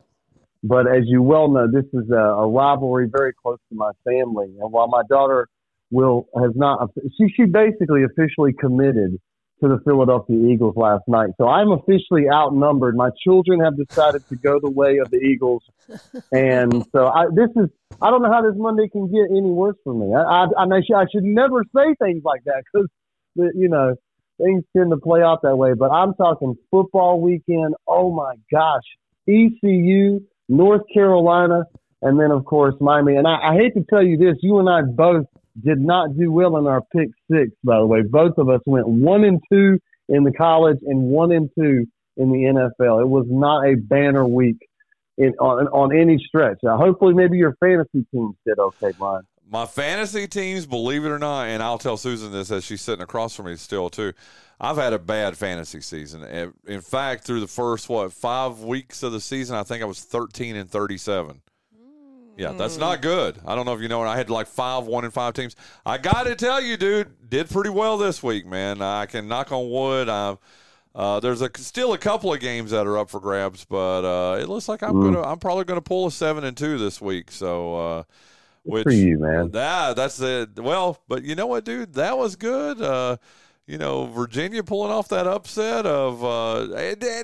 but as you well know, this is a, a rivalry very close to my family. And while my daughter will has not, she she basically officially committed to the Philadelphia Eagles last night. So I'm officially outnumbered. My children have decided to go the way of the Eagles, and so I, this is I don't know how this Monday can get any worse for me. I I, I, mean, I, should, I should never say things like that because you know things tend to play out that way. But I'm talking football weekend. Oh my gosh, ECU, North Carolina, and then of course Miami. And I, I hate to tell you this, you and I both did not do well in our pick six. By the way, both of us went one and two in the college and one and two in the NFL. It was not a banner week in, on on any stretch. Uh, hopefully, maybe your fantasy teams did okay, Bryan. my fantasy teams, believe it or not, and I'll tell Susan this as she's sitting across from me still too. I've had a bad fantasy season. In fact, through the first what five weeks of the season, I think I was thirteen and thirty-seven. Yeah, that's not good. I don't know if you know. It. I had like five one and five teams. I got to tell you, dude, did pretty well this week, man. I can knock on wood. I've uh, there's a still a couple of games that are up for grabs, but uh, it looks like I'm mm. gonna I'm probably gonna pull a seven and two this week. So, uh, which for you, man. That that's it. Well, but you know what, dude, that was good. You know, Virginia pulling off that upset of uh,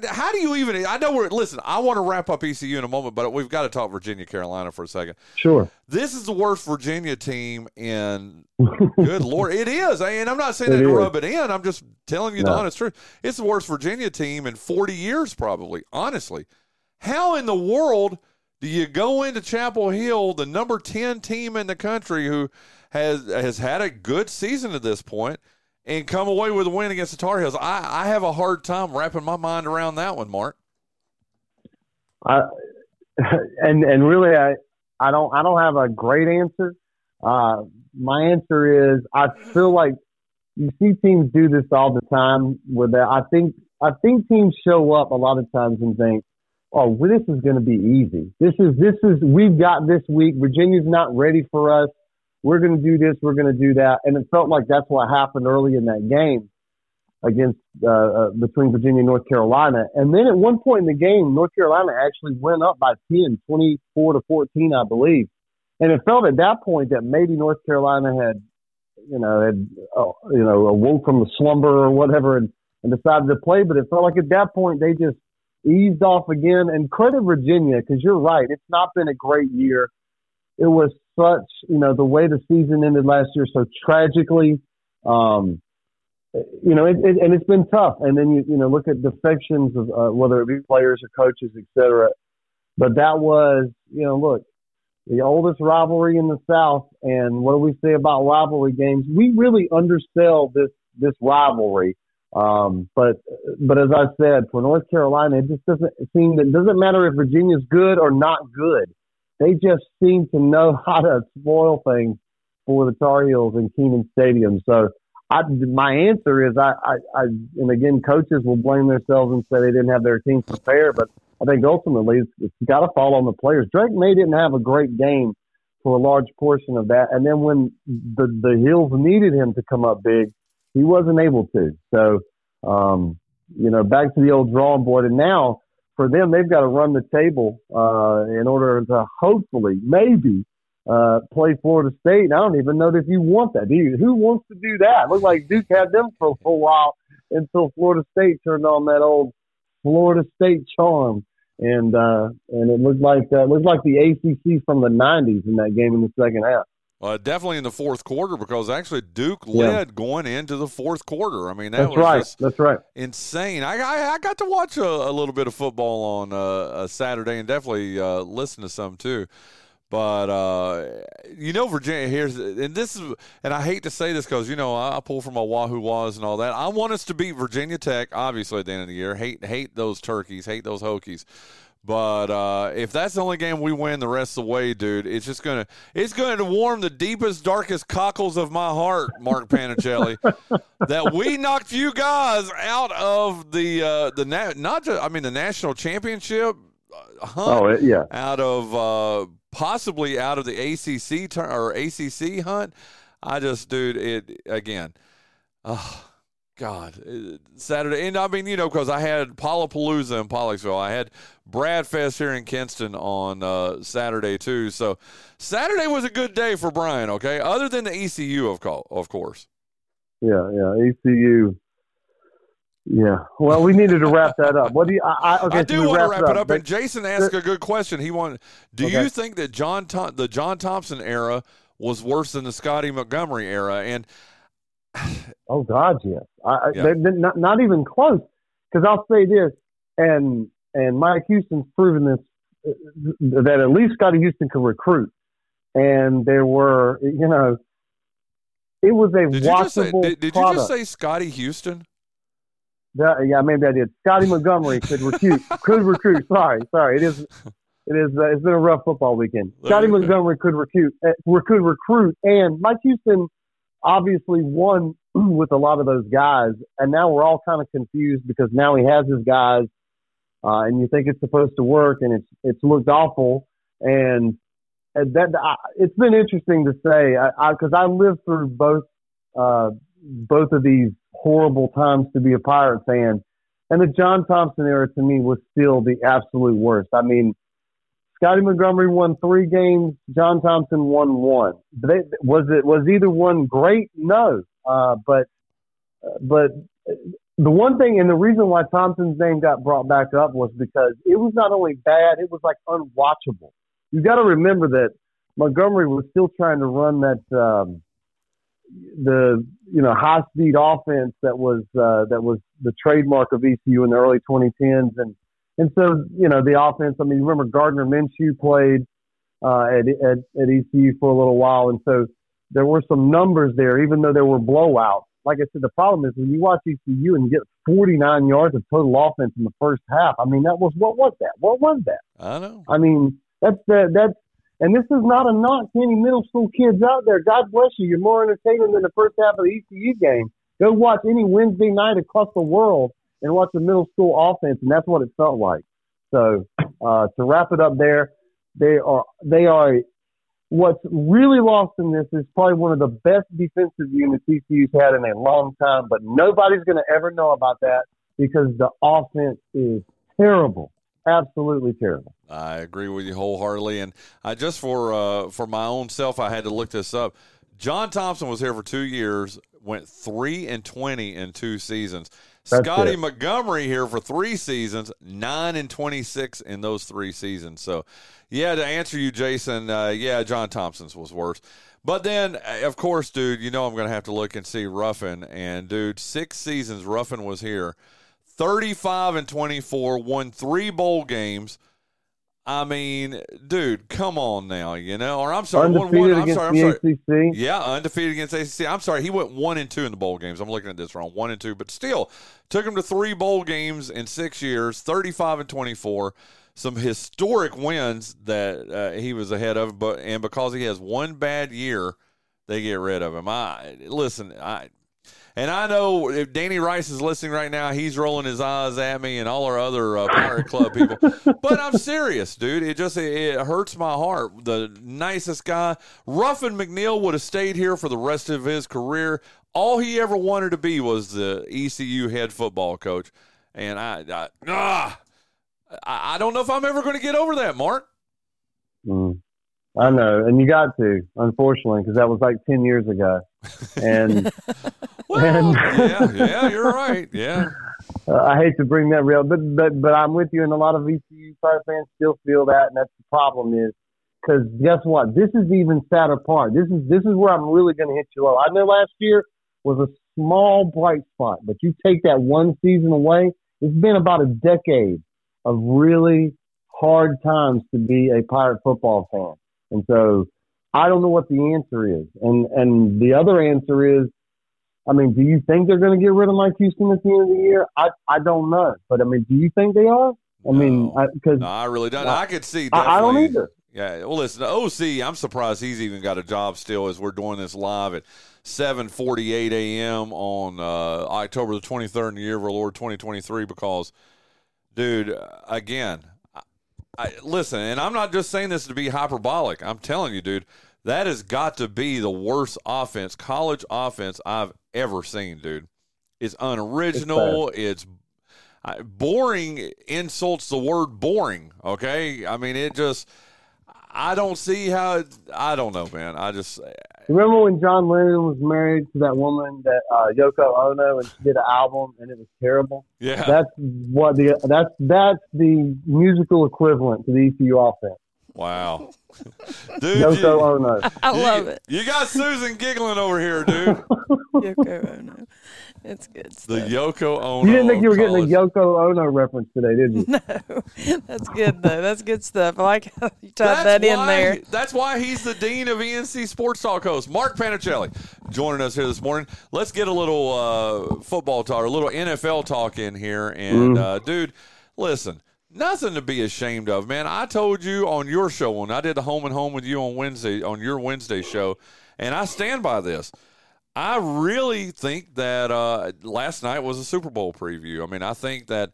how do you even? I know we're listen. I want to wrap up ECU in a moment, but we've got to talk Virginia Carolina for a second. Sure. This is the worst Virginia team in. good lord, it is, and I'm not saying it that to is. rub it in. I'm just telling you no. the honest truth. It's the worst Virginia team in 40 years, probably. Honestly, how in the world do you go into Chapel Hill, the number 10 team in the country, who has has had a good season at this point? And come away with a win against the Tar Heels. I, I have a hard time wrapping my mind around that one, Mark. I, and and really, I I don't I don't have a great answer. Uh, my answer is I feel like you see teams do this all the time. With that, I think I think teams show up a lot of times and think, "Oh, well, this is going to be easy. This is this is we've got this week. Virginia's not ready for us we're going to do this, we're going to do that. And it felt like that's what happened early in that game against uh, uh, between Virginia and North Carolina. And then at one point in the game, North Carolina actually went up by 10, 24 to 14, I believe. And it felt at that point that maybe North Carolina had, you know, had, uh, you know, awoke from the slumber or whatever and, and decided to play. But it felt like at that point they just eased off again. And credit Virginia because you're right, it's not been a great year. It was such, you know, the way the season ended last year so tragically. Um, you know, it, it, and it's been tough. And then you, you know, look at defections of uh, whether it be players or coaches, et cetera. But that was, you know, look, the oldest rivalry in the South. And what do we say about rivalry games? We really undersell this this rivalry. Um, but but as I said, for North Carolina, it just doesn't seem that it doesn't matter if Virginia's good or not good they just seem to know how to spoil things for the Tar Heels in Kenan Stadium. So I, my answer is I, I, I, and again, coaches will blame themselves and say they didn't have their team prepared, but I think ultimately it's, it's got to fall on the players. Drake Maye didn't have a great game for a large portion of that, and then when the the Heels needed him to come up big, he wasn't able to. So, um, you know, back to the old drawing board, and now for them, they've got to run the table uh, in order to hopefully, maybe, uh, play Florida State. And I don't even know if you want that. Do you? Who wants to do that? Looked like Duke had them for a little while until Florida State turned on that old Florida State charm. And uh, and it looked like uh, it looked like the ACC from the '90s in that game in the second half. Uh, definitely in the fourth quarter because actually Duke led yeah. going into the fourth quarter. I mean, that that's was right. That's right. Insane. I, I, I got to watch a, a, little bit of football on uh, a Saturday and definitely uh, listen to some too. But uh, you know, Virginia here's and this is and I hate to say this because you know I, I pull from a Wahoo was and all that. I want us to beat Virginia Tech obviously at the end of the year. Hate hate those turkeys. Hate those Hokies. But uh, if that's the only game we win the rest of the way, dude, it's just gonna it's going to warm the deepest, darkest cockles of my heart, Mark Panichelli, that we knocked you guys out of the uh, the na- not just I mean the national championship uh, hunt. Oh yeah, out of uh, possibly out of the ACC ter- or ACC hunt. I just, dude, it again. Uh, God, uh, Saturday, and I mean, you know, because I had Palooza in Pollocksville, I had Bradfest here in Kinston on uh, Saturday too. So Saturday was a good day for Bryan. Okay, other than the ECU, of co- of course. Yeah, yeah, ECU. Yeah. Well, we needed to wrap that up. What do you? I, I, okay, I do so want to wrap it up. up. And Jason asked a good question. He wanted. Do okay. you think that John Tom, the John Thompson era was worse than the Scottie Montgomery era? And oh God, yes. I, yeah. not, not even close. Because I'll say this, and and Mike Houston's proven this that at least Scottie Houston can recruit. And there were, you know, it was a did watchable. You say, did, did you just say Scottie Houston? That, yeah, maybe I did. Scottie Montgomery could recruit. could recruit. Sorry, sorry. It is. It is. Uh, it's been a rough football weekend. Scottie Montgomery could recruit, uh, could recruit, and Mike Houston obviously won with a lot of those guys, and now we're all kind of confused because now he has his guys, uh, and you think it's supposed to work, and it's it's looked awful, and, that it's been interesting to say because I, I, I lived through both uh, both of these horrible times to be a Pirate fan, and the John Thompson era to me was still the absolute worst. I mean Scottie Montgomery won three games. John Thompson won one. They, was it was either one great? No, uh, but but the one thing and the reason why Thompson's name got brought back up was because it was not only bad, it was like unwatchable. You got to remember that Montgomery was still trying to run that um, the you know high speed offense that was uh, that was the trademark of ECU in the early 2010s and and so, you know, the offense, I mean, you remember Gardner Minshew played uh, at, at, at ECU for a little while. And so there were some numbers there, even though there were blowouts. Like I said, the problem is when you watch ECU and you get 49 yards of total offense in the first half, I mean, that was, what was that? What was that? I don't know. I mean, that's, the that's, and this is not a knock to any middle school kids out there. God bless you. You're more entertaining than the first half of the ECU game. Go watch any Wednesday night across the world and watch the middle school offense, and that's what it felt like. So uh, to wrap it up, there they are they are. What's really lost in this is probably one of the best defensive units ECU's had in a long time, but nobody's going to ever know about that because the offense is terrible, absolutely terrible. I agree with you wholeheartedly, and I just for uh, for my own self, I had to look this up. John Thompson was here for two years, went three and twenty in two seasons. That's Scotty it. Montgomery here for three seasons, nine and twenty six in those three seasons. So, yeah, to answer you, Jason, uh, yeah, John Thompson's was worse. But then, uh, of course, dude, you know I'm going to have to look and see Ruffin. And dude, six seasons Ruffin was here, thirty five and twenty four, won three bowl games. I mean, dude, come on now, you know. Or I'm sorry, undefeated one, one, I'm sorry, I'm sorry. ACC. Yeah, undefeated against ACC. I'm sorry, he went one and two in the bowl games. I'm looking at this wrong, one and two, but still took him to three bowl games in six years, 35 and 24. Some historic wins that uh, he was ahead of, but and because he has one bad year, they get rid of him. I listen, I and I know if Danny Rice is listening right now, he's rolling his eyes at me and all our other uh, Pirate Club people. but I'm serious, dude. It just it hurts my heart. The nicest guy, Ruffin McNeill, would have stayed here for the rest of his career. All he ever wanted to be was the ECU head football coach, and I, I ah, I don't know if I'm ever going to get over that, Mark. I know, and you got to, unfortunately, because that was like ten years ago. And, well, and yeah, yeah, you're right. Yeah, uh, I hate to bring that real, but but but I'm with you, and a lot of ECU Fire fans still feel that, and that's the problem is because guess what? This is the even sadder part. This is this is where I'm really going to hit you low. I know last year was a small bright spot, but you take that one season away, it's been about a decade of really hard times to be a Pirate football fan. And so I don't know what the answer is. And and the other answer is, I mean, do you think they're going to get rid of Mike Houston at the end of the year? I I don't know, but I mean, do you think they are? I no, mean, because no, I really don't. I, I could see. I, I, don't either. Yeah. Well, listen, OC. I'm surprised he's even got a job still as we're doing this live at 7:48 a.m. on uh, October the 23rd in the year of our Lord 2023. Because, dude, again, I, listen, and I'm not just saying this to be hyperbolic. I'm telling you, dude, that has got to be the worst offense, college offense I've ever seen, dude. It's unoriginal. It's, it's boring. Insults the word boring. Okay, I mean it just. I don't see how. I don't know, man. I just Remember when John Lennon was married to that woman that uh, Yoko Ono and she did an album and it was terrible? Yeah, that's what the that's that's the musical equivalent to the ECU offense. Wow, dude, Yoko you, Ono. I you, love it. You got Susan giggling over here, dude. Yoko Ono. It's good stuff. The Yoko Ono. You didn't think you were college. getting a Yoko Ono reference today, did you? No, that's good though. That's good stuff. I like how you tied that in there. That's why he's the dean of ENC Sports Talk host, Mark Panichelli, joining us here this morning. Let's get a little uh, football talk, a little NFL talk in here, and Mm. uh, dude, listen. Nothing to be ashamed of, man. I told you on your show when I did the home and home with you on Wednesday on your Wednesday show, and I stand by this. I really think that uh, last night was a Super Bowl preview. I mean, I think that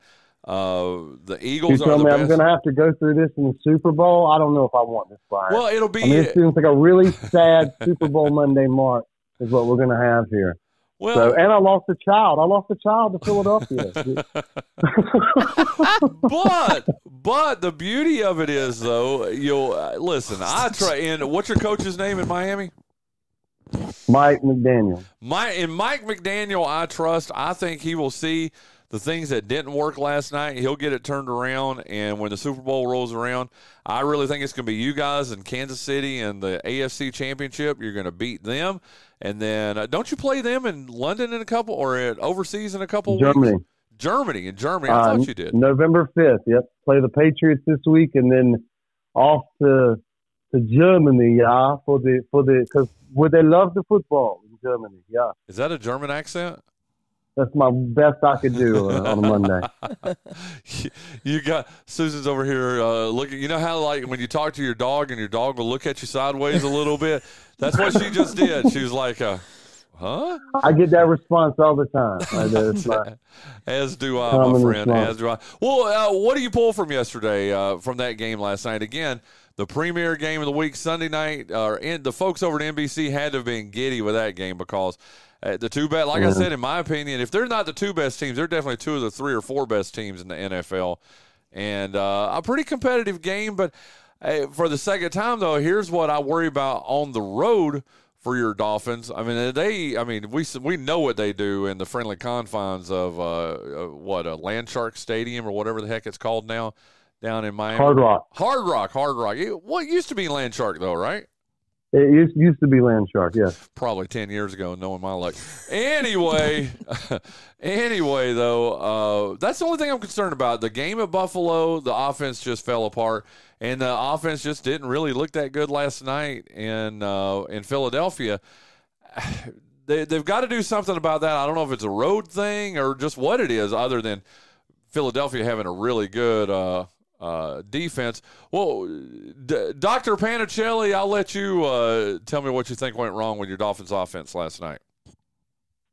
uh, the Eagles You tell are the me best. I'm going to have to go through this in the Super Bowl. I don't know if I want this, Bryan. Well, it'll be- I mean, it seems like a really sad Super Bowl Monday mark is what we're going to have here. Well, so, and I lost a child. I lost a child to Philadelphia. but but the beauty of it is though, you'll uh, listen. I try. And what's your coach's name in Miami? Mike McDaniel. My and Mike McDaniel, I trust. I think he will see the things that didn't work last night. He'll get it turned around, and when the Super Bowl rolls around, I really think it's going to be you guys in Kansas City and the AFC Championship. You're going to beat them, and then uh, don't you play them in London in a couple or at overseas in a couple Germany. weeks? Germany in Germany. I Uh, thought you did. November 5th. Yep. Play the Patriots this week and then off to to Germany, yeah, for the for the cuz where they love the football in Germany. Yeah. Is that a German accent? That's my best I could do uh, on a Monday. you got Susan's over here uh, looking. You know how like when you talk to your dog and your dog will look at you sideways a little bit. That's what she just did. She was like, uh, "Huh?" I get that response all the time. Like, As do I, my friend. response. As do I. Well, uh, what do you pull from yesterday uh, from that game last night? Again, the premier game of the week, Sunday night. Uh, and the folks over at NBC had to have been giddy with that game because the two best. Like I said, in my opinion, if they're not the two best teams, they're definitely two of the three or four best teams in the NFL. And uh, a pretty competitive game, but uh, for the second time though, here's what I worry about on the road for your Dolphins. I mean, they. I mean, we we know what they do in the friendly confines of uh, uh, what a Landshark Stadium or whatever the heck it's called now down in Miami. Hard Rock. Hard Rock. Hard Rock. It, what used to be Landshark though, right? It used, to be Land Shark, yes. Probably ten years ago, knowing my luck. Anyway, anyway though, uh, that's the only thing I'm concerned about. The game at Buffalo, the offense just fell apart, and the offense just didn't really look that good last night in uh, in Philadelphia. They, they've got to do something about that. I don't know if it's a road thing or just what it is, other than Philadelphia having a really good uh, uh, defense. Well, D- Dr. Panichelli, I'll let you uh, tell me what you think went wrong with your Dolphins offense last night.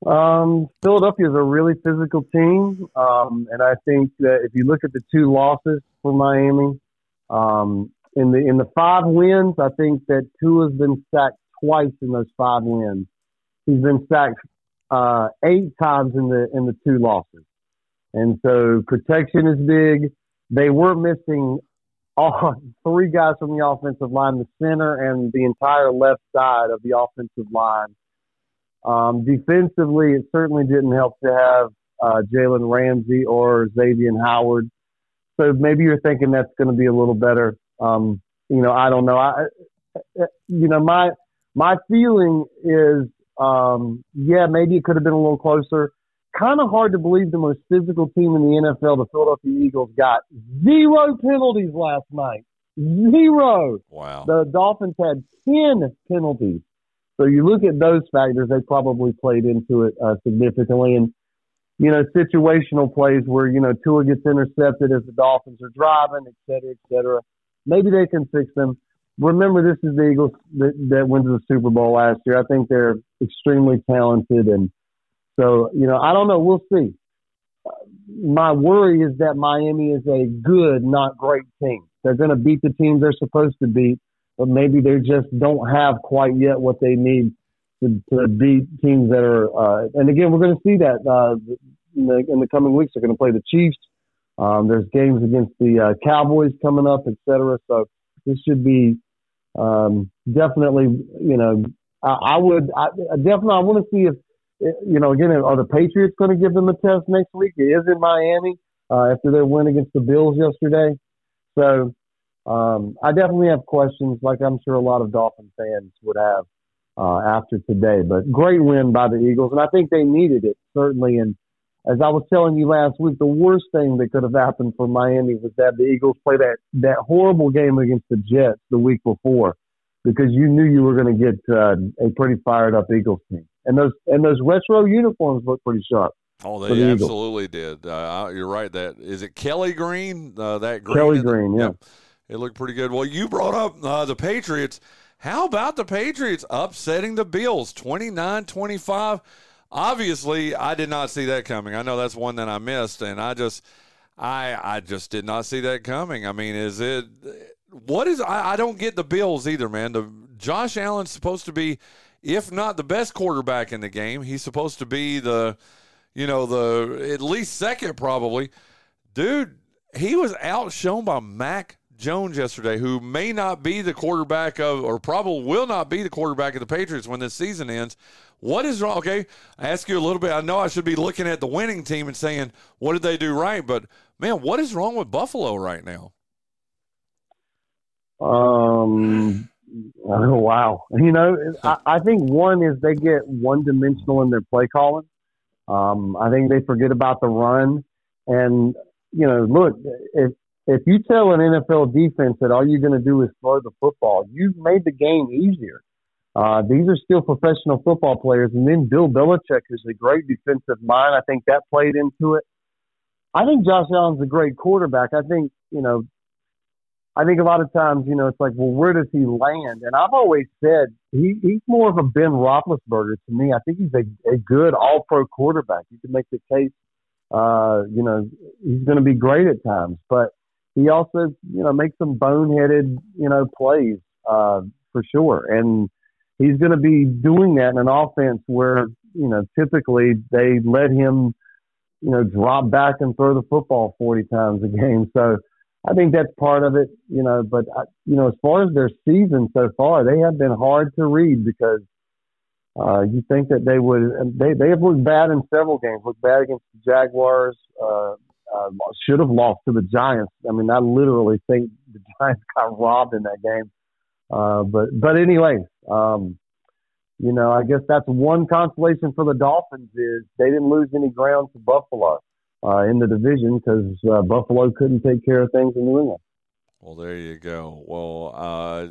Um, Philadelphia is a really physical team, um, and I think that if you look at the Tua losses for Miami, um, in the in the five wins, I think that two has been sacked twice in those five wins. He's been sacked uh, eight times in the in the two losses, and so protection is big. They were missing all three guys from the offensive line, the center and the entire left side of the offensive line. Um, defensively, it certainly didn't help to have uh, Jalen Ramsey or Xavier Howard. So maybe you're thinking that's going to be a little better. Um, you know, I don't know. I, you know, my my feeling is, um, yeah, maybe it could have been a little closer. Kind of hard to believe the most physical team in the NFL, the Philadelphia Eagles, got zero penalties last night. Zero. Wow. The Dolphins had ten penalties. So you look at those factors; they probably played into it uh, significantly. And you know, situational plays where you know Tua gets intercepted as the Dolphins are driving, et cetera, et cetera. Maybe they can fix them. Remember, this is the Eagles that, that went to the Super Bowl last year. I think they're extremely talented, and so you know, I don't know. We'll see. My worry is that Miami is a good, not great team. They're going to beat the teams they're supposed to beat, but maybe they just don't have quite yet what they need to, to beat teams that are. Uh, and again, we're going to see that uh, in, the, in the coming weeks. They're going to play the Chiefs. Um, there's games against the uh, Cowboys coming up, et cetera. So this should be um, definitely, you know, I, I would I, definitely I want to see if you know again are the Patriots going to give them a test next week? It is in Miami uh, after their win against the Bills yesterday. So um, I definitely have questions, like I'm sure a lot of Dolphin fans would have uh, after today. But great win by the Eagles, and I think they needed it certainly. And as I was telling you last week, the worst thing that could have happened for Miami was that the Eagles play that that horrible game against the Jets the week before, because you knew you were going to get uh, a pretty fired up Eagles team, and those and those retro uniforms look pretty sharp. Oh, they the Eagles. absolutely did. Uh, you're right. That is it. Kelly Green. Uh, that green Kelly in the- Green, yeah. It looked pretty good. Well, you brought up uh, the Patriots. How about the Patriots upsetting the Bills 29 25? Obviously, I did not see that coming. I know that's one that I missed, and I just. I I just did not see that coming. I mean, is it what is I, I don't get the Bills either, man. The Josh Allen's supposed to be, if not the best quarterback in the game, he's supposed to be the, you know, the at least second probably. Dude, he was outshone by Mac Jones yesterday, who may not be the quarterback of, or probably will not be the quarterback of the Patriots when this season ends. What is wrong? Okay, I ask you a little bit. I know I should be looking at the winning team and saying, what did they do right? But man, what is wrong with Buffalo right now? Um. Oh, wow. You know, I, I think one is they get one dimensional in their play calling. Um, I think they forget about the run. And, you know, look, if, if you tell an NFL defense that all you're going to do is throw the football, you've made the game easier. Uh, these are still professional football players. And then Bill Belichick is a great defensive mind. I think that played into it. I think Josh Allen's a great quarterback. I think, you know, I think a lot of times, you know, it's like, well, where does he land? And I've always said he, he's more of a Ben Roethlisberger to me. I think he's a, a good all pro quarterback. You can make the case, uh, you know, he's going to be great at times, but he also, you know, makes some boneheaded, you know, plays, uh, for sure. And he's going to be doing that in an offense where, you know, typically they let him, you know, drop back and throw the football 40 times a game. So, I think that's part of it, you know. But I, you know, as far as their season so far, they have been hard to read because uh, you think that they would. They they have looked bad in several games. Looked bad against the Jaguars. Uh, uh, should have lost to the Giants. I mean, I literally think the Giants got robbed in that game. Uh, but but anyway, um, you know, I guess that's one consolation for the Dolphins is they didn't lose any ground to Buffalo uh, in the division because uh, Buffalo couldn't take care of things in New England. Well, there you go. Well, uh,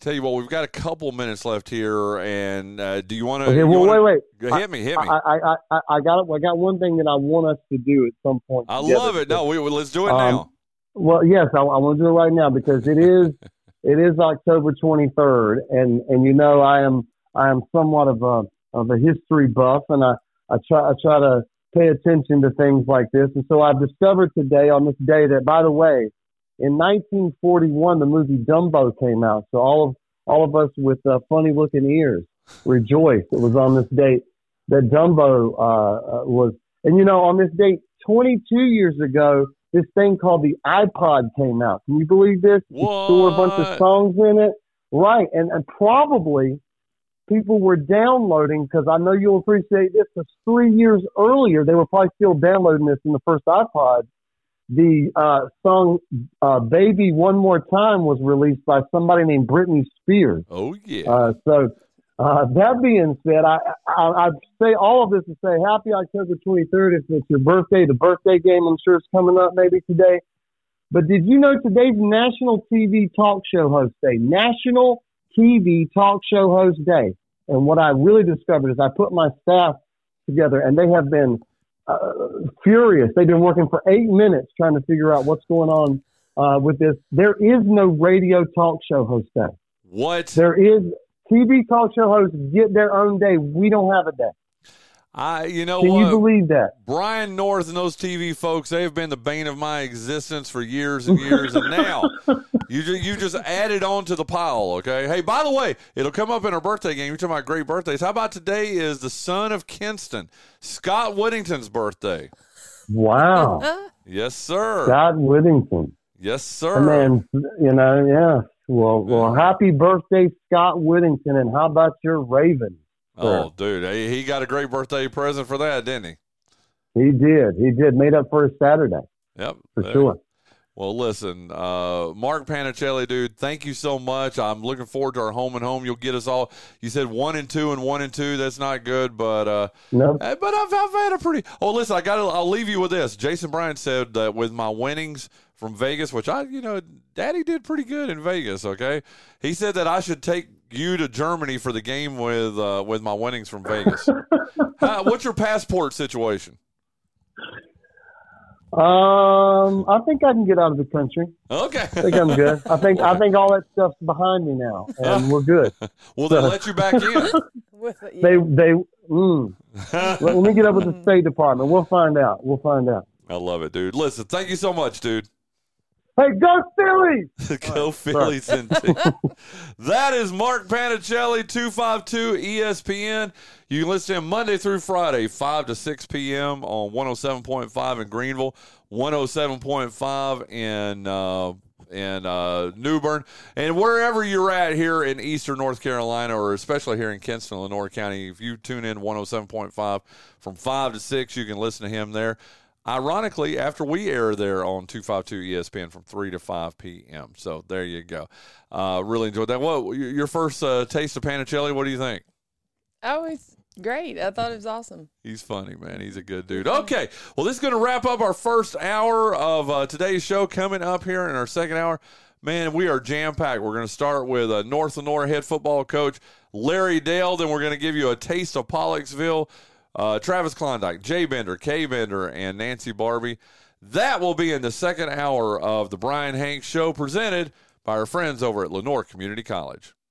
tell you what, we've got a couple minutes left here, and uh, do you want to? Okay, well, wait, wait. Hit me, hit me. I, I, I, I got I got one thing that I want us to do at some point. I together. love it. No, we, let's do it Um, now. Well, yes, I, I want to do it right now because it is it is October 23rd, and and you know I am I am somewhat of a of a history buff, and I I try I try to pay attention to things like this, and so I've discovered today on this day that by the way, in 1941 the movie Dumbo came out, so all of all of us with uh, funny looking ears rejoiced. It was on this date that Dumbo uh, uh, was, and you know on this date 22 years ago this thing called the iPod came out. Can you believe this? You store a bunch of songs in it. Right. And, and probably people were downloading because I know you'll appreciate this because three years earlier, they were probably still downloading this in the first iPod. The uh, song uh, Baby One More Time was released by somebody named Britney Spears. Oh, yeah. Uh, so uh, that being said, I, I I say all of this to say happy October 23rd. If it's your birthday, the birthday game I'm sure is coming up maybe today. But did you know today's National TV Talk Show Host Day? National TV Talk Show Host Day. And what I really discovered is I put my staff together, and they have been uh, furious. They've been working for eight minutes trying to figure out what's going on uh, with this. There is no radio talk show host day. What? There is TV talk show hosts get their own day. We don't have a day. I, you know Can what? you believe that? Brian North and those TV folks, they have been the bane of my existence for years and years. and now you just, you just added on to the pile, okay? Hey, by the way, it'll come up in our birthday game. You're talking about great birthdays. How about today is the son of Kinston, Scott Whittington's birthday? Wow. Yes, sir. Scott Whittington. Yes, sir. And then, you know, yeah. Well, well, happy birthday, Scott Whittington. And how about your Ravens? Oh, dude, he he got a great birthday present for that, didn't he? He did. He did. Made up for his Saturday. Yep, For there. sure. Well, listen, uh, Mark Panichelli, dude, thank you so much. I'm looking forward to our home and home. You'll get us all. You said one and two and one and two. That's not good, but uh, No. eh, but I've, I've had a pretty. Oh, listen, I got. I'll leave you with this. Jason Bryant said that with my winnings from Vegas, which I, you know, Daddy did pretty good in Vegas. Okay, he said that I should take you to Germany for the game with uh, with my winnings from Vegas. uh, what's your passport situation? Um, I think I can get out of the country. Okay, I think I'm good. I think I think all that stuff's behind me now, and we're good. well, they let you back in. They they. Mm. let, let me get up with the State Department. We'll find out. We'll find out. I love it, dude. Listen, thank you so much, dude. Hey, go Phillies! go Phillies! Indeed. that is Mark Panichelli, two five two ESPN. You can listen to him Monday through Friday, five to six p.m. on one hundred seven point five in Greenville, one hundred seven point five in. Uh, in uh, New Bern, and wherever you're at here in Eastern North Carolina, or especially here in Kinston, Lenoir County, if you tune in 107.5 from 5 to 6, you can listen to him there. Ironically, after we air there on 252 ESPN from 3 to 5 p.m. So there you go. Uh, really enjoyed that. What your first uh, taste of Panichelli? What do you think? Oh, it's great. I thought it was awesome. He's funny, man. He's a good dude. Okay. Well, this is going to wrap up our first hour of uh, today's show. Coming up here in our second hour, man, we are jam packed. We're going to start with uh, North Lenoir head football coach Larry Dale. Then we're going to give you a taste of Pollocksville uh, Travis Klondike, Jay Bender, Kay Bender, and Nancy Barbie. That will be in the second hour of the Bryan Hanks Show presented by our friends over at Lenoir Community College.